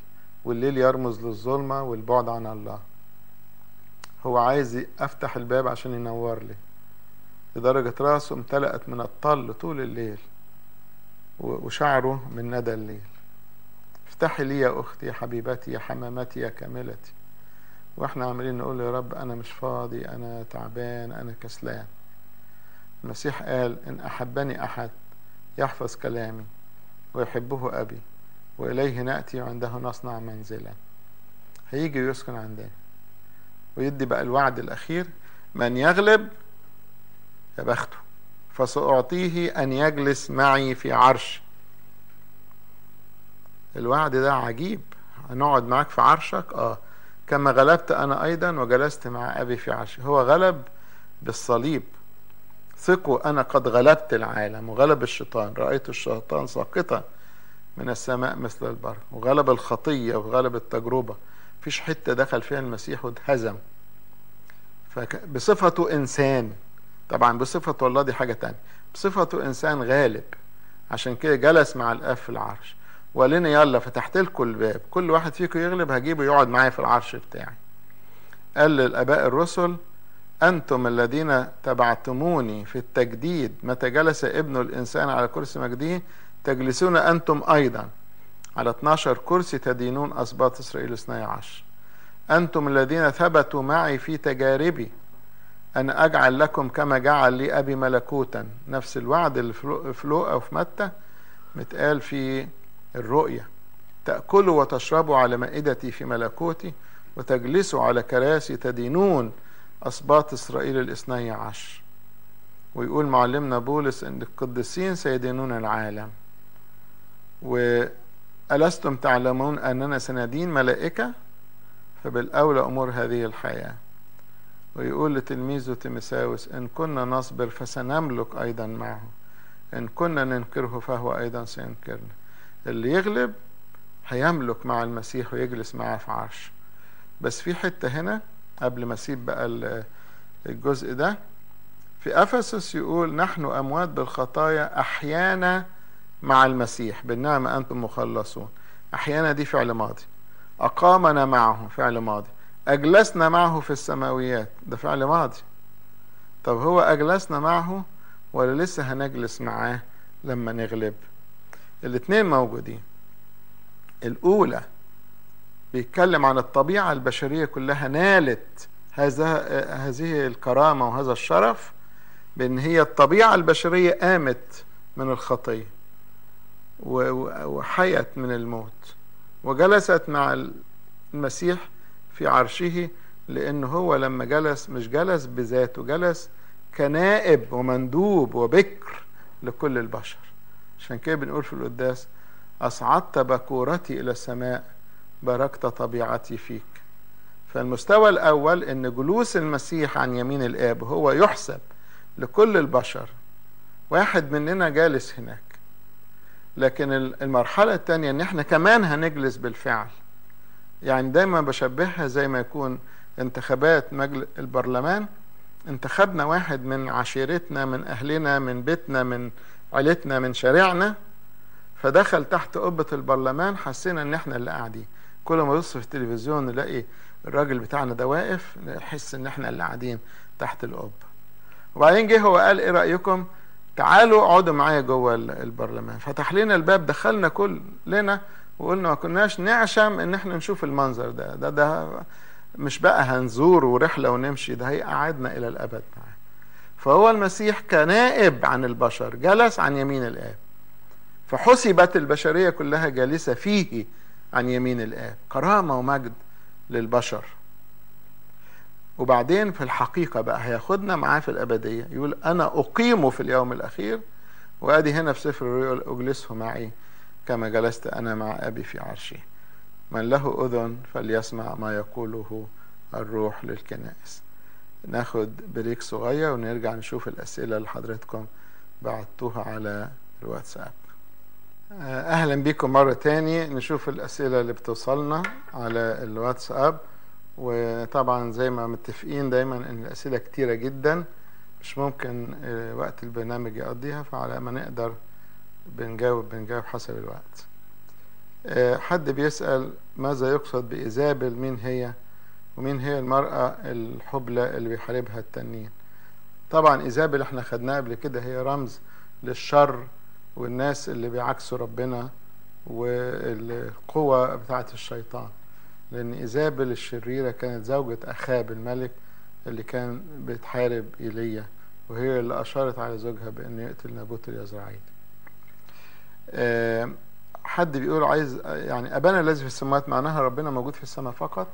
والليل يرمز للظلمة والبعد عن الله. هو عايز افتح الباب عشان ينور لي. لدرجة راسه امتلأت من الطل طول الليل وشعره من ندى الليل. افتحي لي يا أختي يا حبيبتي يا حمامتي يا كاملتي. وإحنا عمالين نقول يا رب أنا مش فاضي أنا تعبان أنا كسلان. المسيح قال إن أحبني أحد يحفظ كلامي ويحبه أبي وإليه نأتي وعنده نصنع منزلا. هيجي ويسكن عندنا. ويدي بقى الوعد الأخير من يغلب يا بخته فسأعطيه أن يجلس معي في عرش. الوعد ده عجيب هنقعد معاك في عرشك؟ آه. كما غلبت أنا أيضا وجلست مع أبي في عرشي هو غلب بالصليب. ثقوا أنا قد غلبت العالم وغلب الشيطان رأيت الشيطان ساقطا من السماء مثل البر وغلب الخطية وغلب التجربة. فيش حتة دخل فيها المسيح واتهزم. بصفته إنسان. طبعا بصفته الله دي حاجة تانية. بصفته إنسان غالب. عشان كده جلس مع الآب في العرش. وقال لنا يلا فتحت لكم الباب. كل واحد فيكم يغلب هجيبه يقعد معايا في العرش بتاعي. قال للآباء الرسل أنتم الذين تبعتموني في التجديد. متى جلس ابن الإنسان على كرسي مجده تجلسون أنتم أيضا. على 12 كرسي تدينون أسباط إسرائيل 12 أنتم الذين ثبتوا معي في تجاربي أن أجعل لكم كما جعل لي أبي ملكوتا. نفس الوعد اللي في لوقا وفي متى متقال في الرؤيا تأكلوا وتشربوا على مائدتي في ملكوتي وتجلسوا على كراسي تدينون أسباط إسرائيل الاثني عشر. ويقول معلمنا بولس أن القديسين سيدينون العالم. وألستم تعلمون أننا سندين ملائكة؟ فبالأولى أمور هذه الحياة. ويقول لتلميذه تيمساوس إن كنا نصبر فسنملك أيضا معه. إن كنا ننكره فهو أيضا سينكرنا. اللي يغلب هيملك مع المسيح ويجلس معاه في عرش. بس في حتة هنا قبل ما أسيب بقى الجزء ده في أفسس يقول نحن أموات بالخطايا أحيانا مع المسيح بالنعمة أنتم مخلصون. أحيانا دي فعل ماضي. أقامنا معه فعل ماضي. أجلسنا معه في السماويات. ده فعل ماضي. طب هو أجلسنا معه ولا لسه هنجلس معاه لما نغلب؟ الاتنين موجودين. الأولى بيتكلم عن الطبيعة البشرية كلها نالت هذا هذه الكرامة وهذا الشرف بأن هي الطبيعة البشرية قامت من الخطية. وحيت من الموت وجلست مع المسيح في عرشه لأنه هو لما جلس مش جلس بذاته جلس كنائب ومندوب وبكر لكل البشر. عشان كده بنقول في القداس أصعدت باكورتي إلى السماء باركت طبيعتي فيك. فالمستوى الأول أن جلوس المسيح عن يمين الآب هو يحسب لكل البشر. واحد مننا جالس هناك. لكن المرحلة الثانية إن إحنا كمان هنجلس بالفعل. يعني دايما بشبهها زي ما يكون انتخابات مجلس البرلمان. انتخبنا واحد من عشيرتنا من أهلنا من بيتنا من عيلتنا من شارعنا. فدخل تحت قبة البرلمان حسينا إن إحنا اللي قاعدين. كل ما نبص في التلفزيون نلاقي الراجل بتاعنا ده واقف نحس إن إحنا اللي قاعدين تحت القبة. وبعدين جه هو قال إيه رأيكم؟ تعالوا اقعدوا معايا جوه البرلمان. فتح لنا الباب دخلنا كلنا وقلنا ما كناش نعشم ان إحنا نشوف المنظر ده. ده ده مش بقى هنزور ورحلة ونمشي ده هيقعدنا إلى الأبد معاه. فهو المسيح كنائب عن البشر جلس عن يمين الآب. فحسبت البشرية كلها جالسة فيه عن يمين الآب. كرامة ومجد للبشر. وبعدين في الحقيقة بقى هياخدنا معاه في الأبدية. يقول أنا أقيمه في اليوم الأخير وأدي هنا في سفر الرؤيا أجلسه معي كما جلست أنا مع أبي في عرشي من له أذن فليسمع ما يقوله الروح للكنائس. ناخد بريك صغير ونرجع نشوف الأسئلة اللي حضرتكم بعتوها على الواتساب. أهلا بكم مرة تاني نشوف الأسئلة اللي بتوصلنا على الواتساب. وطبعا زي ما متفقين دايما إن الأسئلة كتيرة جدا مش ممكن وقت البرنامج يقضيها فعلى ما نقدر بنجاوب بنجاوب حسب الوقت. حد بيسأل ماذا يقصد بإيزابل مين هي؟ ومين هي المرأة الحبلى اللي بيحاربها التانيين طبعا إيزابل إحنا خدناها قبل كده هي رمز للشر والناس اللي بيعكسوا ربنا والقوة بتاعة الشيطان. لأن إيزابل الشريرة كانت زوجة أخاب الملك اللي كان بتحارب إيليا وهي اللي أشارت على زوجها بأنه يقتل نابوت اليزرعيل حد بيقول عايز يعني أبانا الذي في السماوات معناها ربنا موجود في السماء فقط؟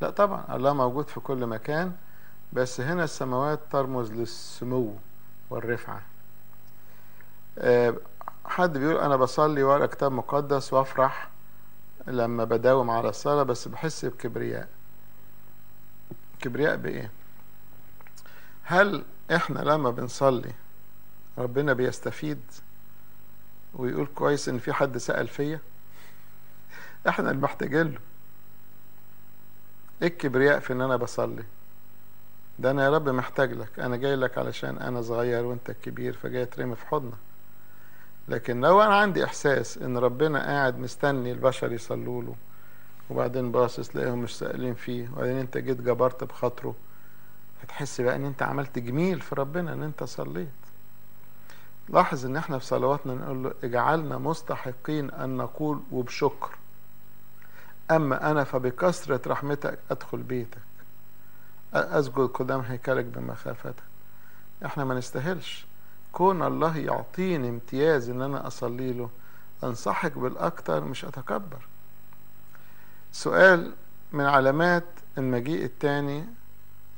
لا طبعا الله موجود في كل مكان بس هنا السماوات ترمز للسمو والرفعة. حد بيقول أنا بصلي ورا كتاب مقدس وأفرح لما بداوم على الصلاة بس بحس بكبرياء. كبرياء بإيه؟ هل إحنا لما بنصلي ربنا بيستفيد ويقول كويس إن في حد سأل فيا؟ إحنا اللي محتاجين له إيه الكبرياء في إن أنا بصلي؟ ده أنا يا رب محتاج لك. أنا جاي لك علشان أنا صغير وأنت الكبير فجاي اترمي في حضنك. لكن لو أنا عندي إحساس إن ربنا قاعد مستني البشر يصلوا له وبعدين باصص تلاقيهم مش سائلين فيه وبعدين أنت جيت جبرت بخاطره هتحس بقى إن أنت عملت جميل في ربنا إن أنت صليت. لاحظ إن إحنا في صلواتنا نقول له اجعلنا مستحقين أن نقول وبشكر. أما أنا فبكثرة رحمتك أدخل بيتك أسجد قدام هيكلك بمخافتك. إحنا ما نستاهلش. كون الله يعطيني امتياز إن أنا أصلي له أنصحك بالاكتر مش أتكبر. سؤال من علامات المجيء الثاني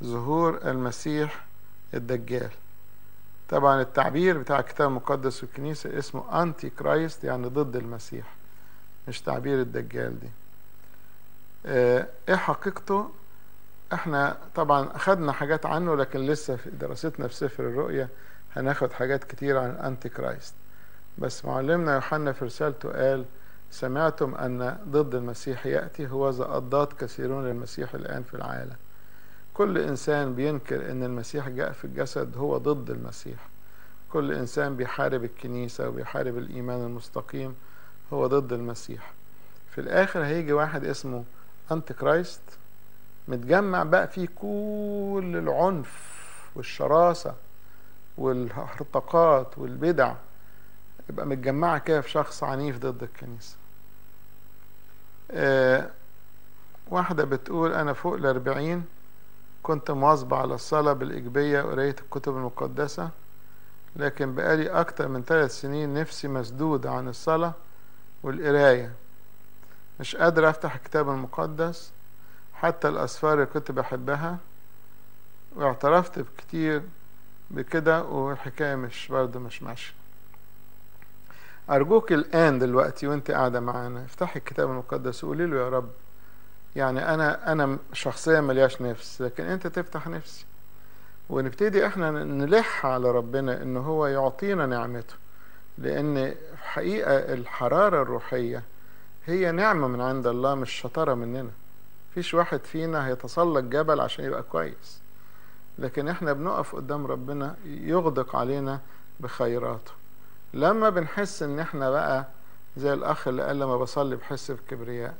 ظهور المسيح الدجال. طبعا التعبير بتاع الكتاب المقدس والكنيسة اسمه أنتي كرايست يعني ضد المسيح مش تعبير الدجال دي. إيه حقيقته؟ إحنا طبعا اخدنا حاجات عنه لكن لسه في دراستنا في سفر الرؤيا هناخد حاجات كتير عن ال Antichrist بس معلمنا يوحنا في رسالته قال سمعتم أن ضد المسيح يأتي؟ هو أضداد كثيرون للمسيح الآن في العالم. كل إنسان بينكر إن المسيح جاء في الجسد هو ضد المسيح. كل إنسان بيحارب الكنيسة وبيحارب الإيمان المستقيم هو ضد المسيح. في الآخر هيجي واحد اسمه Antichrist متجمع بقى فيه كل العنف والشراسة. والهرطقات والبدع يبقى متجمعة كده في شخص عنيف ضد الكنيسة. آه واحدة بتقول أنا فوق الأربعين كنت مواظبة على الصلاة بالإيجابية وقراية الكتب المقدسة لكن بقالي أكتر من ثلاث سنين نفسي مسدودة عن الصلاة والقراية. مش قادر أفتح الكتاب المقدس حتى الأسفار اللي كنت بحبها واعترفت بكتير بكده والحكاية مش برضه مش ماشية. أرجوك الآن دلوقتي وأنت قاعدة معانا افتحي الكتاب المقدس وقولي له يا رب يعني أنا أنا شخصيا ملياش نفس لكن أنت تفتح نفسي. ونبتدي إحنا نلح على ربنا إن هو يعطينا نعمته لأن حقيقة الحرارة الروحية هي نعمة من عند الله مش شطارة مننا. فيش واحد فينا هيتسلق جبل عشان يبقى كويس. لكن إحنا بنقف قدام ربنا يغدق علينا بخيراته. لما بنحس إن إحنا بقى زي الأخ اللي قال لما بصلي بحس بكبرياء.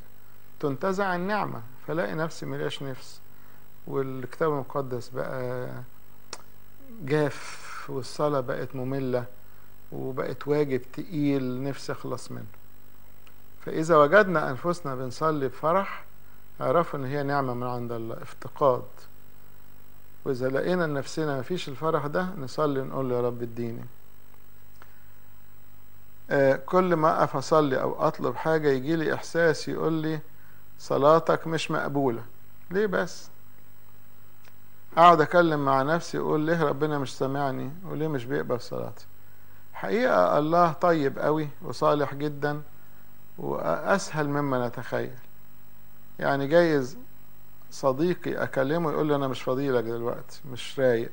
تنتزع النعمة فلاقي نفسي ملياش نفس. والكتاب المقدس بقى جاف والصلاة بقت مملة وبقت واجب تقيل نفسي اخلص منه. فإذا وجدنا أنفسنا بنصلي بفرح اعرفوا إن هي نعمة من عند الله افتقاد. وإذا لقينا نفسنا مفيش الفرح ده نصلي نقول يا رب اديني. آه كل ما أقف أصلي أو أطلب حاجة يجي لي إحساس يقول لي صلاتك مش مقبولة. ليه بس؟ أقعد أكلم مع نفسي أقول ليه ربنا مش سامعني وليه مش بيقبل صلاتي؟ حقيقة الله طيب قوي وصالح جدا وأسهل مما نتخيل. يعني جايز صديقي أكلمه يقول لي أنا مش فاضيلك دلوقتي مش رايق.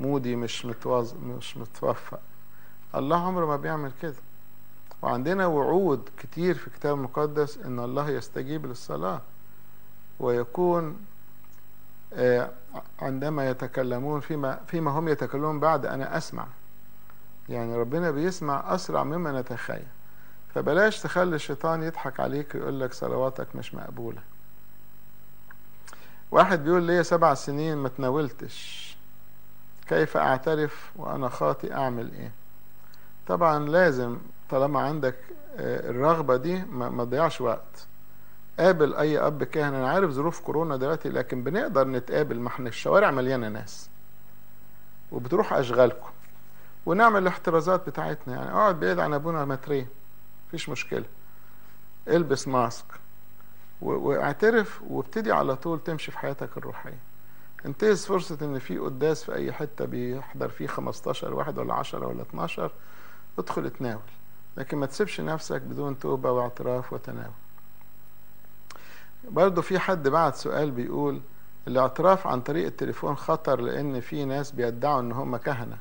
مودي مش متوظ مش متوفق. الله عمره ما بيعمل كده. وعندنا وعود كتير في الكتاب المقدس إن الله يستجيب للصلاة. ويكون عندما يتكلمون فيما فيما هم يتكلمون بعد أنا أسمع. يعني ربنا بيسمع أسرع مما نتخيل. فبلاش تخلي الشيطان يضحك عليك ويقول لك صلواتك مش مقبولة. واحد بيقول لي سبع سنين ما تناولتش. كيف أعترف وأنا خاطئ أعمل إيه؟ طبعا لازم طالما عندك الرغبة دي ما تضيعش وقت. قابل أي أب كاهن أنا عارف ظروف كورونا دلوقتي لكن بنقدر نتقابل ما إحنا الشوارع مليانة ناس. وبتروح أشغالكم. ونعمل الاحترازات بتاعتنا. يعني أقعد بعيد عن أبونا مترين مفيش مشكلة. البس ماسك. واعترف وابتدي على طول تمشي في حياتك الروحية. انتهز فرصة إن في قداس في أي حتة بيحضر فيه 15 واحد ولا 10 ولا 12 ادخل اتناول. لكن ما تسيبش نفسك بدون توبة واعتراف وتناول. برضو في حد بعت سؤال بيقول الاعتراف عن طريق التليفون خطر لأن في ناس بيدعوا إن هم كهنة.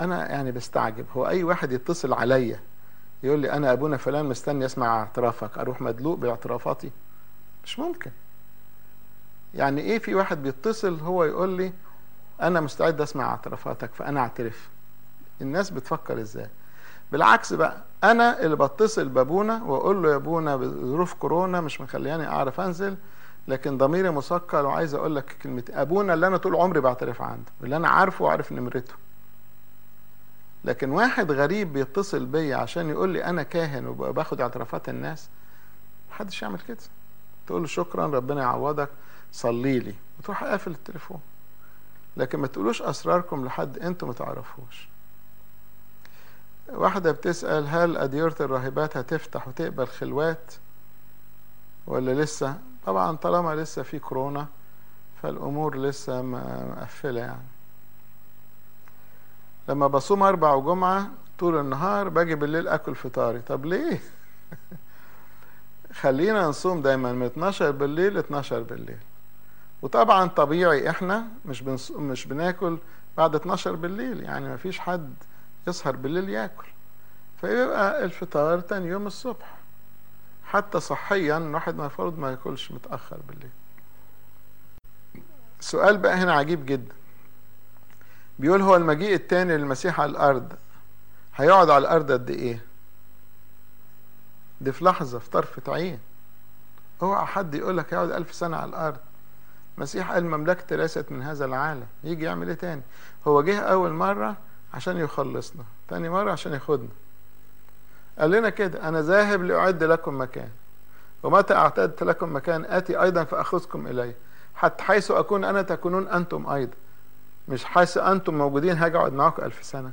أنا يعني بستعجب. هو أي واحد يتصل عليا يقول لي أنا أبونا فلان مستني اسمع اعترافك أروح مدلوق باعترافاتي. مش ممكن. يعني إيه في واحد بيتصل هو يقول لي أنا مستعد أسمع اعترافاتك فأنا أعترف. الناس بتفكر إزاي؟ بالعكس بقى أنا اللي بتصل بأبونا وأقول له يا أبونا بظروف كورونا مش مخلياني أعرف أنزل لكن ضميري مثقل وعايز أقول لك كلمه أبونا اللي أنا طول عمري بعترف عنده اللي أنا عارفه وعارف نمرته. لكن واحد غريب بيتصل بيا عشان يقول لي أنا كاهن وباخد اعترافات الناس محدش يعمل كده. تقول له شكرا ربنا يعوضك صلي لي. وتروح قافل التليفون. لكن ما تقولوش أسراركم لحد أنتوا ما تعرفوش. واحدة بتسأل هل أديرة الراهبات هتفتح وتقبل خلوات ولا لسه؟ طبعا طالما لسه في كورونا فالأمور لسه مقفلة يعني. لما بصوم أربع وجمعة طول النهار باجي بالليل أكل فطاري. طب ليه؟ خلينا نصوم دايما من 12 بالليل ل 12 بالليل. وطبعا طبيعي إحنا مش بنص... مش بناكل بعد 12 بالليل. يعني ما فيش حد يسهر بالليل ياكل. فيبقى الفطار تاني يوم الصبح. حتى صحيا الواحد المفروض ما ياكلش متأخر بالليل. سؤال بقى هنا عجيب جدا. بيقول هو المجيء التاني للمسيح على الأرض. هيقعد على الأرض قد إيه؟ دي في لحظة في طرفة عين أوعى حد يقول لك يقعد ألف سنة على الأرض. المسيح قال مملكتي ليست من هذا العالم. يجي يعمل إيه تاني؟ هو جه أول مرة عشان يخلصنا تاني مرة عشان ياخدنا. قال لنا كده أنا ذاهب لأعد لكم مكان. ومتى أعتدت لكم مكان؟ آتي أيضا فأخذكم إلي حتى حيث أكون أنا تكونون أنتم أيضا. مش حيث أنتم موجودين هاجي أقعد معاكم ألف سنة.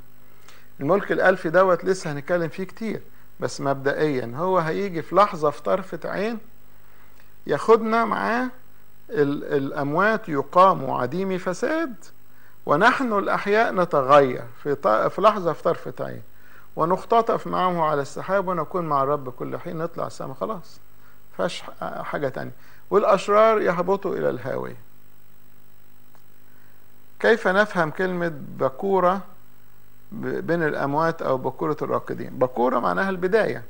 الملك الألفي دوت لسه هنتكلم فيه كتير بس مبدئيا هو هيجي في لحظة في طرفة عين ياخدنا معاه الأموات يقاموا عديم فساد ونحن الأحياء نتغير في, في لحظة في طرفة عين ونختطف معه على السحاب ونكون مع الرب كل حين نطلع السماء خلاص. فاش حاجة تانية. والأشرار يهبطوا إلى الهاوية. كيف نفهم كلمة بكورة بين الأموات أو بكورة الراقدين؟ بكورة معناها البداية.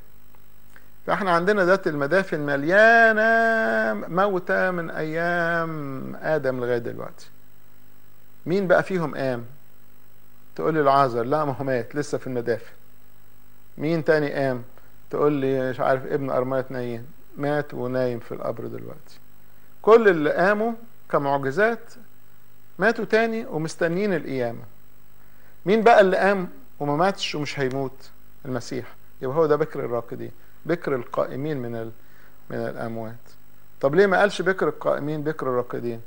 فإحنا عندنا ذات المدافن مليانة موتى من أيام آدم لغاية دلوقتي. مين بقى فيهم قام تقول لي العازر. لا ما هو مات لسه في المدافن. مين تاني قام تقول لي مش عارف ابن أرملة نايم. مات ونايم في القبر دلوقتي. كل اللي قاموا كمعجزات ماتوا تاني ومستنيين القيامة. مين بقى اللي قام وما ماتش ومش هيموت؟ المسيح. يبقى هو ده بكر الراقدين بكر القائمين من ال... من الأموات. طب ليه ما قالش بكر القائمين بكر الراقدين؟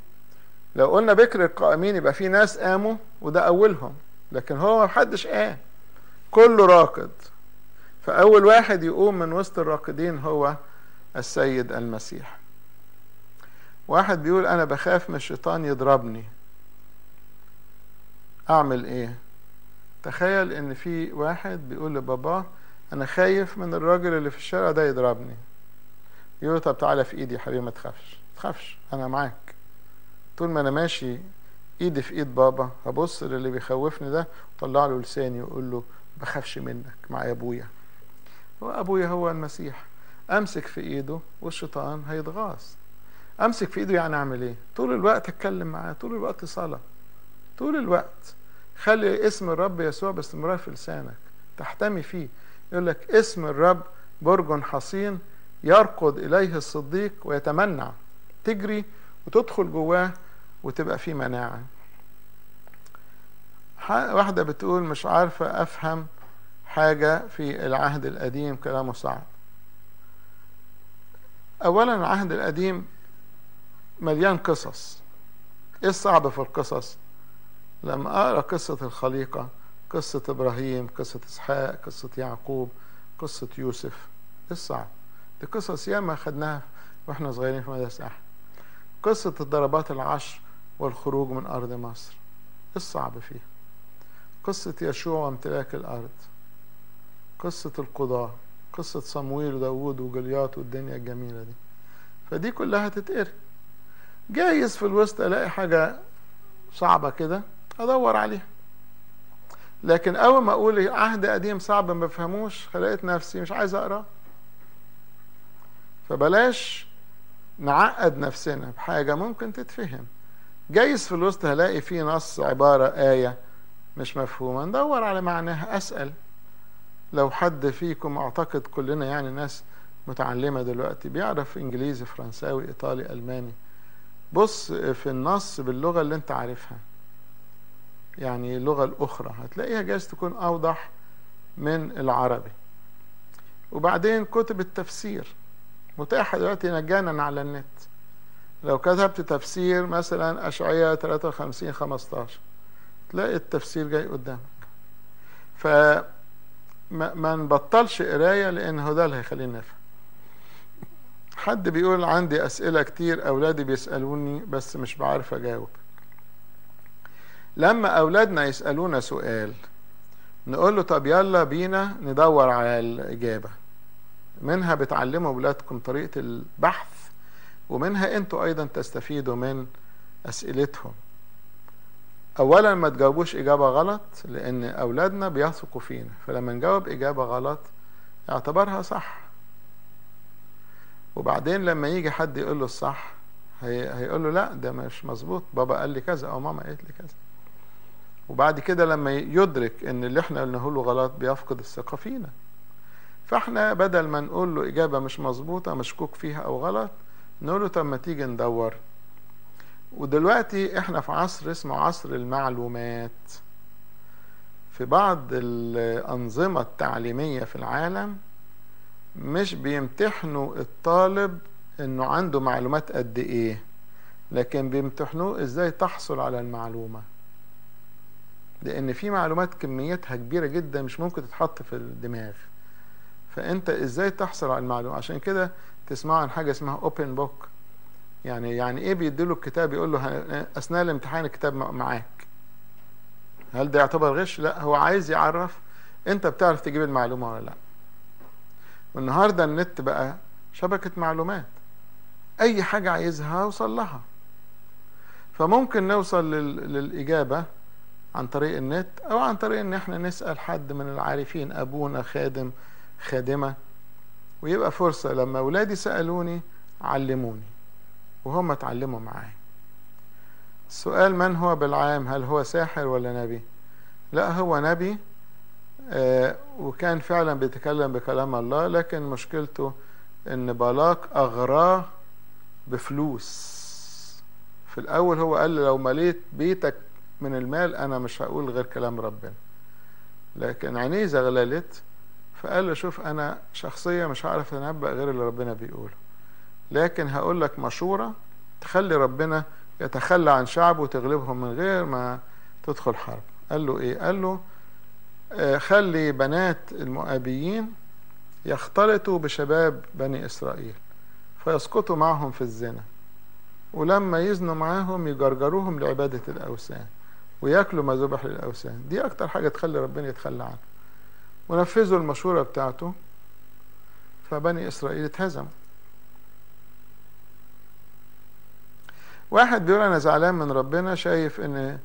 لو قلنا بكر القائمين يبقى في ناس قاموا وده أولهم لكن هو ما حدش قام. كله راقد. فأول واحد يقوم من وسط الراقدين هو السيد المسيح. واحد بيقول أنا بخاف من الشيطان يضربني. أعمل إيه؟ تخيل إن في واحد بيقول لباباه أنا خايف من الراجل اللي في الشارع ده يضربني. يقول له طب تعالى في إيدي يا حبيبي ما تخافش ما تخافش أنا معاك. طول ما أنا ماشي إيدي في إيد بابا هبص للي بيخوفني ده وطلع له لساني واقول له بخافش منك مع أبويا. هو ابويا هو المسيح. أمسك في إيده والشيطان هيتغاظ. أمسك في إيده يعني أعمل إيه؟ طول الوقت أتكلم معاه طول الوقت صلاة. طول الوقت. خلي اسم الرب يسوع باستمرار في لسانك. تحتمي فيه. يقول لك اسم الرب برج حصين يرقد إليه الصديق ويتمنع. تجري وتدخل جواه وتبقى فيه مناعة. واحدة بتقول مش عارفة أفهم حاجة في العهد القديم كلامه صعب. أولا العهد القديم مليان قصص. إيه الصعب في القصص؟ لما أقرأ قصة الخليقة قصة إبراهيم قصة إسحاق قصة يعقوب قصة يوسف. الصعب. دي قصص ياما خدناها وإحنا صغيرين في مدرسة. أحد قصة الضربات العشر والخروج من أرض مصر. الصعب فيها. قصة يشوع وامتلاك الأرض. قصة القضاة قصة صمويل وداود وجليات والدنيا الجميلة دي. فدي كلها تتقري. جايز في الوسط ألاقي حاجة صعبة كده. ادور عليها. لكن أول ما أقول عهد قديم صعب ما بفهموش لقيت نفسي مش عايز أقرأ. فبلاش نعقد نفسنا بحاجة ممكن تتفهم. جايز في الوسط هلاقي في نص عبارة آية مش مفهومة. ندور على معناها أسأل. لو حد فيكم أعتقد كلنا يعني ناس متعلمة دلوقتي بيعرف إنجليزي فرنساوي إيطالي ألماني. بص في النص باللغة اللي أنت عارفها. يعني اللغة الأخرى. هتلاقيها جايز تكون أوضح من العربي. وبعدين كتب التفسير. متاحة دلوقتي مجانا على النت. لو كتبت تفسير مثلا أشعية 53 15 تلاقي التفسير جاي قدامك. ف ما نبطلش قراية لأن هو ده اللي هيخلينا نفهم. حد بيقول عندي أسئلة كتير أولادي بيسألوني بس مش بعرف أجاوب. لما أولادنا يسألونا سؤال نقول له طب يلا بينا ندور على الإجابة. منها بتعلموا أولادكم طريقة البحث ومنها أنتوا أيضا تستفيدوا من أسئلتهم. أولا ما تجاوبوش إجابة غلط لأن أولادنا بيثقوا فينا فلما نجاوب إجابة غلط اعتبرها صح. وبعدين لما يجي حد يقول له الصح هي هيقول له لا ده مش مظبوط بابا قال لي كذا أو ماما قالت لي كذا. وبعد كده لما يدرك إن اللي إحنا قلناه له غلط بيفقد الثقة فينا. فإحنا بدل ما نقول له إجابة مش مظبوطة مشكوك فيها أو غلط نقول له طب ما تيجي ندور. ودلوقتي إحنا في عصر اسمه عصر المعلومات. في بعض الأنظمة التعليمية في العالم مش بيمتحنوا الطالب إنه عنده معلومات قد إيه لكن بيمتحنوه إزاي تحصل على المعلومة. لأن في معلومات كميتها كبيرة جدا مش ممكن تتحط في الدماغ. فأنت إزاي تحصل على المعلومة؟ عشان كده تسمعوا عن حاجة اسمها open book يعني يعني إيه بيديله الكتاب يقول له أثناء الامتحان الكتاب معاك. هل ده يعتبر غش؟ لا هو عايز يعرف أنت بتعرف تجيب المعلومة ولا لا. والنهاردة النت بقى شبكة معلومات. أي حاجة عايزها أوصل لها. فممكن نوصل للإجابة عن طريق النت أو عن طريق إن إحنا نسأل حد من العارفين أبونا خادم خادمة. ويبقى فرصة لما أولادي سألوني علموني وهم اتعلموا معايا. السؤال من هو بالعام؟ هل هو ساحر ولا نبي؟ لا هو نبي آه وكان فعلا بيتكلم بكلام الله لكن مشكلته إن بالاق أغراه بفلوس. في الأول هو قال لو مليت بيتك من المال أنا مش هقول غير كلام ربنا. لكن عينيه زغللت فقال له شوف أنا شخصية مش هعرف انبأ غير اللي ربنا بيقوله. لكن هقول لك مشورة تخلي ربنا يتخلى عن شعبه وتغلبهم من غير ما تدخل حرب. قال له إيه؟ قال له آه خلي بنات المؤابيين يختلطوا بشباب بني إسرائيل فيسقطوا معهم في الزنا ولما يزنوا معاهم يجرجروهم لعبادة الأوثان. وياكلوا ما ذبح للأوثان. دي أكتر حاجة تخلي ربنا يتخلى عنها ونفذوا المشورة بتاعته فبني إسرائيل اتهزموا. واحد بيقول أنا زعلان من ربنا شايف إن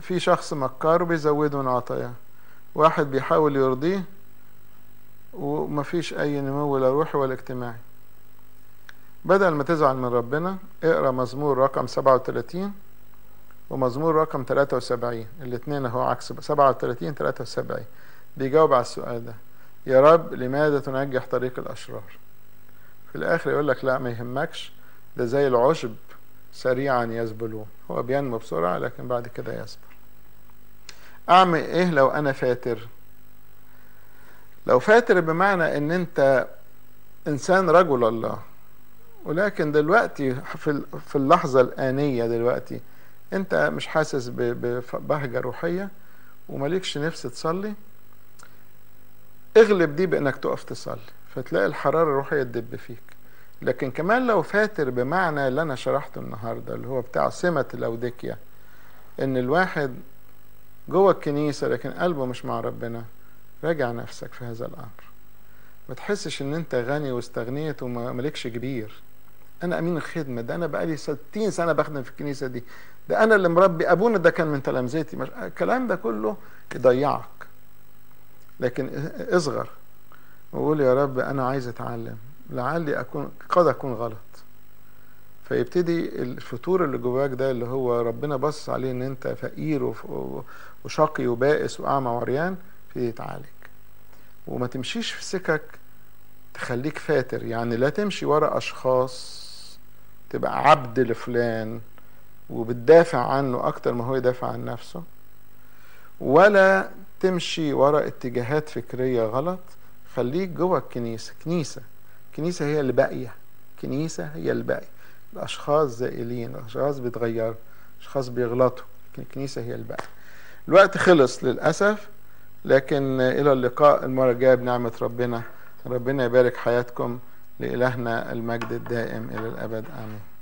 في شخص مكار وبيزوده من عطاياه. واحد بيحاول يرضيه ومفيش أي نمو لا روحي ولا اجتماعي. بدل ما تزعل من ربنا اقرأ مزمور رقم 37 ومزمور رقم 73 الاثنين اهو عكس 37 73 بيجاوب على السؤال ده. يا رب لماذا تنجح طريق الأشرار؟ في الآخر يقول لك لا ما يهمكش. ده زي العشب سريعا يذبلون هو بينمو بسرعة لكن بعد كده يصبر أعمل إيه لو أنا فاتر؟ لو فاتر بمعنى إن أنت إنسان رجل الله. ولكن دلوقتي في في اللحظة الآنية دلوقتي أنت مش حاسس ببهجة روحية ومليكش نفس تصلي اغلب دي بأنك تقف تصلي فتلاقي الحرارة الروحية تدب فيك. لكن كمان لو فاتر بمعنى اللي أنا شرحته النهاردة اللي هو بتاع سمة الأوديكيا إن الواحد جوه الكنيسة لكن قلبه مش مع ربنا راجع نفسك في هذا الأمر. ما تحسش إن أنت غني واستغنيت ومالكش كبير أنا أمين الخدمة ده أنا بقالي 60 سنة بخدم في الكنيسة دي. ده أنا اللي مربي أبونا ده كان من تلامذتي الكلام ده كله يضيعك. لكن اصغر. وقول يا رب أنا عايز أتعلم. لعلي اكون قد أكون غلط. فيبتدي الفتور اللي جواك ده اللي هو ربنا بص عليه إن أنت فقير وشقي وبائس وأعمى وعريان يبتدي يتعالج. وما تمشيش في سكك تخليك فاتر. يعني لا تمشي ورا أشخاص تبقى عبد لفلان. وبتدافع عنه أكتر ما هو يدافع عن نفسه ولا تمشي ورا اتجاهات فكرية غلط خليك جوه الكنيسة. كنيسة كنيسة هي اللي باقية كنيسة هي اللي باقية الأشخاص زائلين الأشخاص بيتغيروا أشخاص بيغلطوا. الكنيسة هي اللي باقية الوقت خلص للأسف لكن إلى اللقاء. المرة الجاية بنعمة ربنا. ربنا يبارك حياتكم لإلهنا المجد الدائم إلى الأبد. آمين.